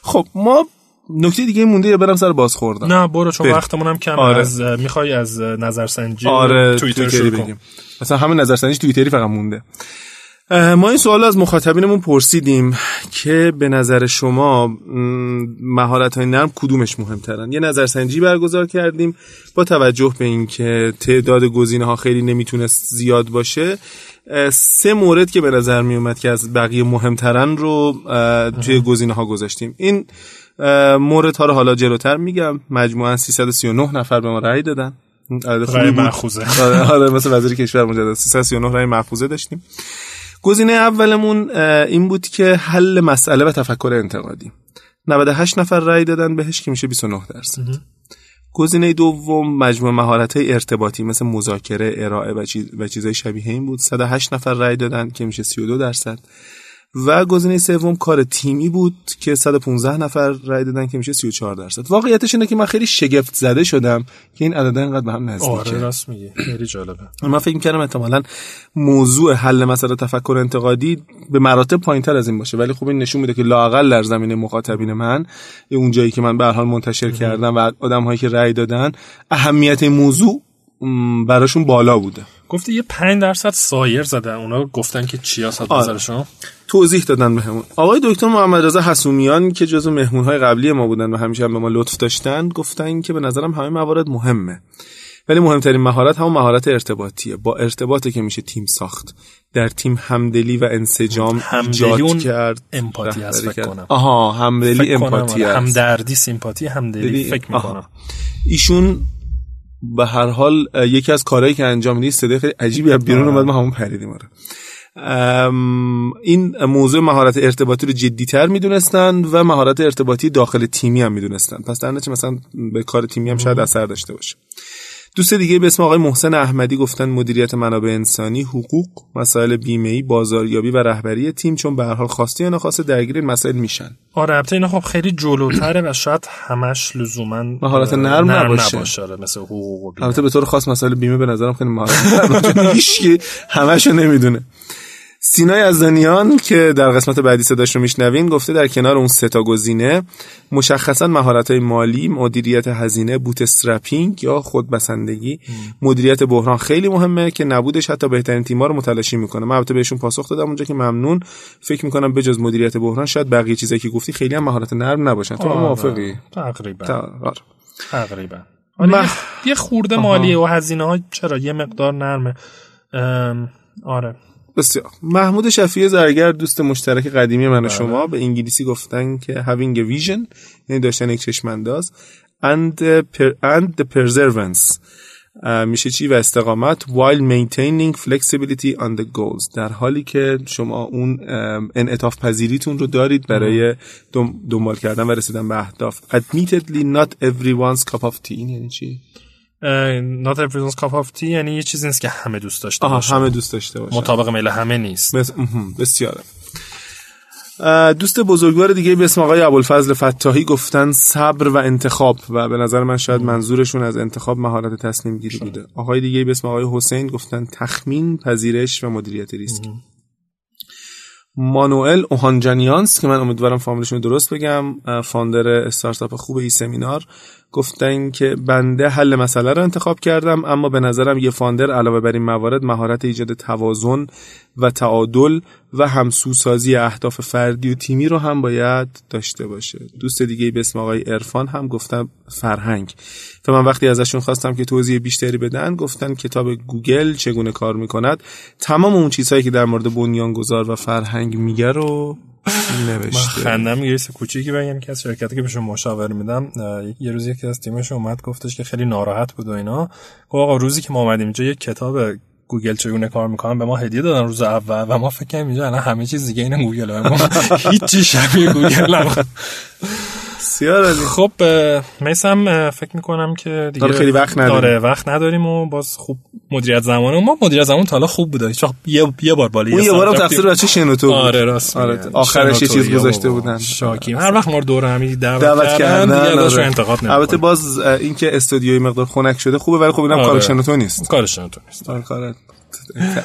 خب ما نکته دیگه مونده یا برم سر باز خوردم نه برو چون وقتمون هم کم آره. از می‌خوای از نظرسنجی آره توییتر بگیم. مثلا همین نظرسنجی توییتری فقط مونده. ما این سوال از مخاطبینمون پرسیدیم که به نظر شما مهارت های نرم کدومش مهمترن؟ یه نظرسنجی برگزار کردیم با توجه به اینکه تعداد گزینه ها خیلی نمی‌تونست زیاد باشه. سه مورد که به نظر می اومد که از بقیه مهمترن رو توی گزینه ها گذاشتیم. این مورد ها رو حالا جلوتر میگم. مجموعا 339 نفر به ما رأی دادن. رأی محفوظه. آره, آره، مثل وزیر کشور مجدد. 339 رأی محفوظه داشتیم. گزینه اولمون این بود که حل مسئله و تفکر انتقادی. 98 نفر رأی دادن بهش که میشه 29 درصد. گزینه دوم مجموع مهارت های ارتباطی مثل مذاکره ارائه و, چیز و چیزهای شبیه این بود. 108 نفر رأی دادن که میشه 32 درصد. و گزینه سوم کار تیمی بود که 115 نفر رای دادن که میشه 34 درصد. واقعیتش اینه که من خیلی شگفت زده شدم که این عدد انقدر به هم نزدیکه. آره راست میگی. خیلی جالبه. من فکر می‌کردم احتمالاً موضوع حل مسئله تفکر انتقادی به مراتب پایینتر از این باشه. ولی خب این نشون میده که لاقل در زمینه مخاطبین من اون جایی که من به حال منتشر کردم و آدم‌هایی که رای دادن اهمیت این موضوع براشون بالا بوده. گفته یه 5 درصد سایر زدن اونا گفتن که چی هست نظرشون توضیح دادن بهمون. آقای دکتر محمد رضا حسومیان که جزو مهمون های قبلی ما بودن و همیشه هم به ما لطف داشتن گفتن که به نظرم همه موارد مهمه. ولی مهمترین مهارت همون مهارت ارتباطیه. با ارتباطی که میشه تیم ساخت. در تیم همدلی و انسجام ایجاد کرد. امپاتی هست فکر کنم. آها همدلی امپاتی آره. همدردی سیمپاتی همدلی فکر می‌کنم. ایشون به هر حال یکی از کارهایی که انجام می‌دید صدای خیلی عجیبی از بیرون اومد ما همون پریدیم آره. این موضوع مهارت ارتباطی رو جدیتر می‌دونستن و مهارت ارتباطی داخل تیمی هم می‌دونستن. پس در نتیجه مثلا به کار تیمی هم شاید اثر داشته باشه. دوست دیگه به اسم آقای محسن احمدی گفتن مدیریت منابع انسانی، حقوق، مسائل بیمه بازاریابی و رهبری تیم چون به هر حال خواسته یا نخواسته درگیر این مسائل میشن. آره البته اینا خب خیلی جلوتره و شاید همش لزوما مهارت نرم, نرم نباشه. نباشه آره مثل حقوق و بیمه. البته به طور خاص مسائل بیمه به نظرم خیلی مهارت هیچ همشو نمی‌دونه. سینای ازدانیان که در قسمت بعدی صداش رو میشنوین گفته در کنار اون سه تا گزینه مشخصا مهارت های مالی مدیریت هزینه بوت استرپینگ یا خودبسندگی. مدیریت بحران خیلی مهمه که نبودش حتی بهترین تیم‌ها رو متلاشی می‌کنه. من البته بهشون پاسخ دادم اونجا که ممنون. فکر می‌کنم بجز مدیریت بحران شاید بقیه چیزایی که گفتی خیلی هم مهارت نرم نباشن. تو موافقی؟ تقریبا. آره. تقریبا. یه خورده مالیه و هزینه ها چرا؟ یه مقدار نرمه. آره. بسیار. محمود شفیع زرگر دوست مشترک قدیمی من و بله. شما به انگلیسی گفتن که having a vision یعنی داشتن یک چشمانداز. And, and the perseverance میشه چی؟ و استقامت while maintaining flexibility on the goals. در حالی که شما اون انعطاف پذیریتون رو دارید برای دنبال کردن و رسیدن به اهداف. Admittedly not everyone's cup of tea. یعنی چی؟ Not everyone's cup of tea یعنی یه چیزی نیست که همه دوست داشته باشه همه دوست داشته باشه مطابق میل همه نیست. بس... بسیاره. دوست بزرگوار دیگه به اسم آقای ابوالفضل فتاحی گفتن صبر و انتخاب و به نظر من شاید منظورشون از انتخاب مهارت تصمیم گیری بوده. آقای دیگه به اسم آقای حسین گفتن تخمین پذیرش و مدیریت ریسک. مانوئل اوهانجانیانس که من امیدوارم فامیلشون درست بگم founder استارتاپ خوب E-Seminar گفتن که بنده حل مسئله رو انتخاب کردم اما به نظرم یه founder علاوه بر این موارد مهارت ایجاد توازن و تعادل و همسوسازی اهداف فردی و تیمی رو هم باید داشته باشه. دوست دیگه به اسم آقای عرفان هم گفتم فرهنگ. و من وقتی ازشون خواستم که توضیح بیشتری بدن گفتن کتاب گوگل چگونه کار می‌کند تمام اون چیزهایی که در مورد بنیانگذار و فرهنگ میگه رو نوشته. خندم. یه کوچیکی بگم که از شرکتی که بهشون مشاوره میدم یه روزی یکی از تیمش اومد گفتش که خیلی ناراحت بود و اینا. گفت آقا روزی که ما اومدیم اینجا یه کتاب گوگل چگونه کار می‌کنن به ما هدیه دادن روز اول و ما فکر کنیم اینجا الان همه چیز دیگه این گوگل ما. هیچ شبیه گوگل نبود. بسیار عالی. خب میسم فکر می‌کنم که دیگه خیلی وقت نداریم. داره وقت نداریم و باز خوب مدیریت زمان ما مدیریت زمان تا حالا خوب بوده. یه یه بار بالا یه بارم تقصیر بچه شنوتو آره راست آره آخرش یه چیز گذاشته بودن. شاکی هر وقت ما رو دور همی دعوت, دعوت کردن دیگه آره. انتقاد نمی‌کنه. البته باز اینکه استودیوی مقدار خنک شده خوبه ولی خب اینم آره. کار شنوتو نیست. کار شنوتو نیست. آره کار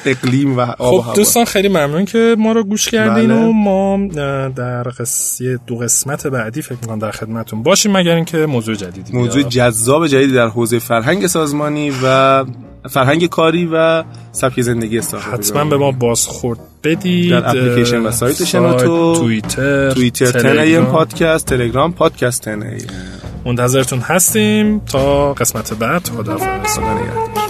اقلیم و آب خب دوستان خیلی ممنون که ما رو گوش کردین بله. و ما در قصه دو قسمت بعدی فکر می‌کنم در خدمتون باشیم مگر اینکه موضوع جدیدی موضوع جذاب جدیدی در حوزه فرهنگ سازمانی و فرهنگ کاری و سبک زندگی استارتاپ حتما به ما بازخورد. بدید در اپلیکیشن و سایت شنوتو توییتر توییتر تلگرام. پادکست تلگرام پادکست تنه منتظرتون هستیم تا قسمت بعد. خداحافظ. خدا نگهدار.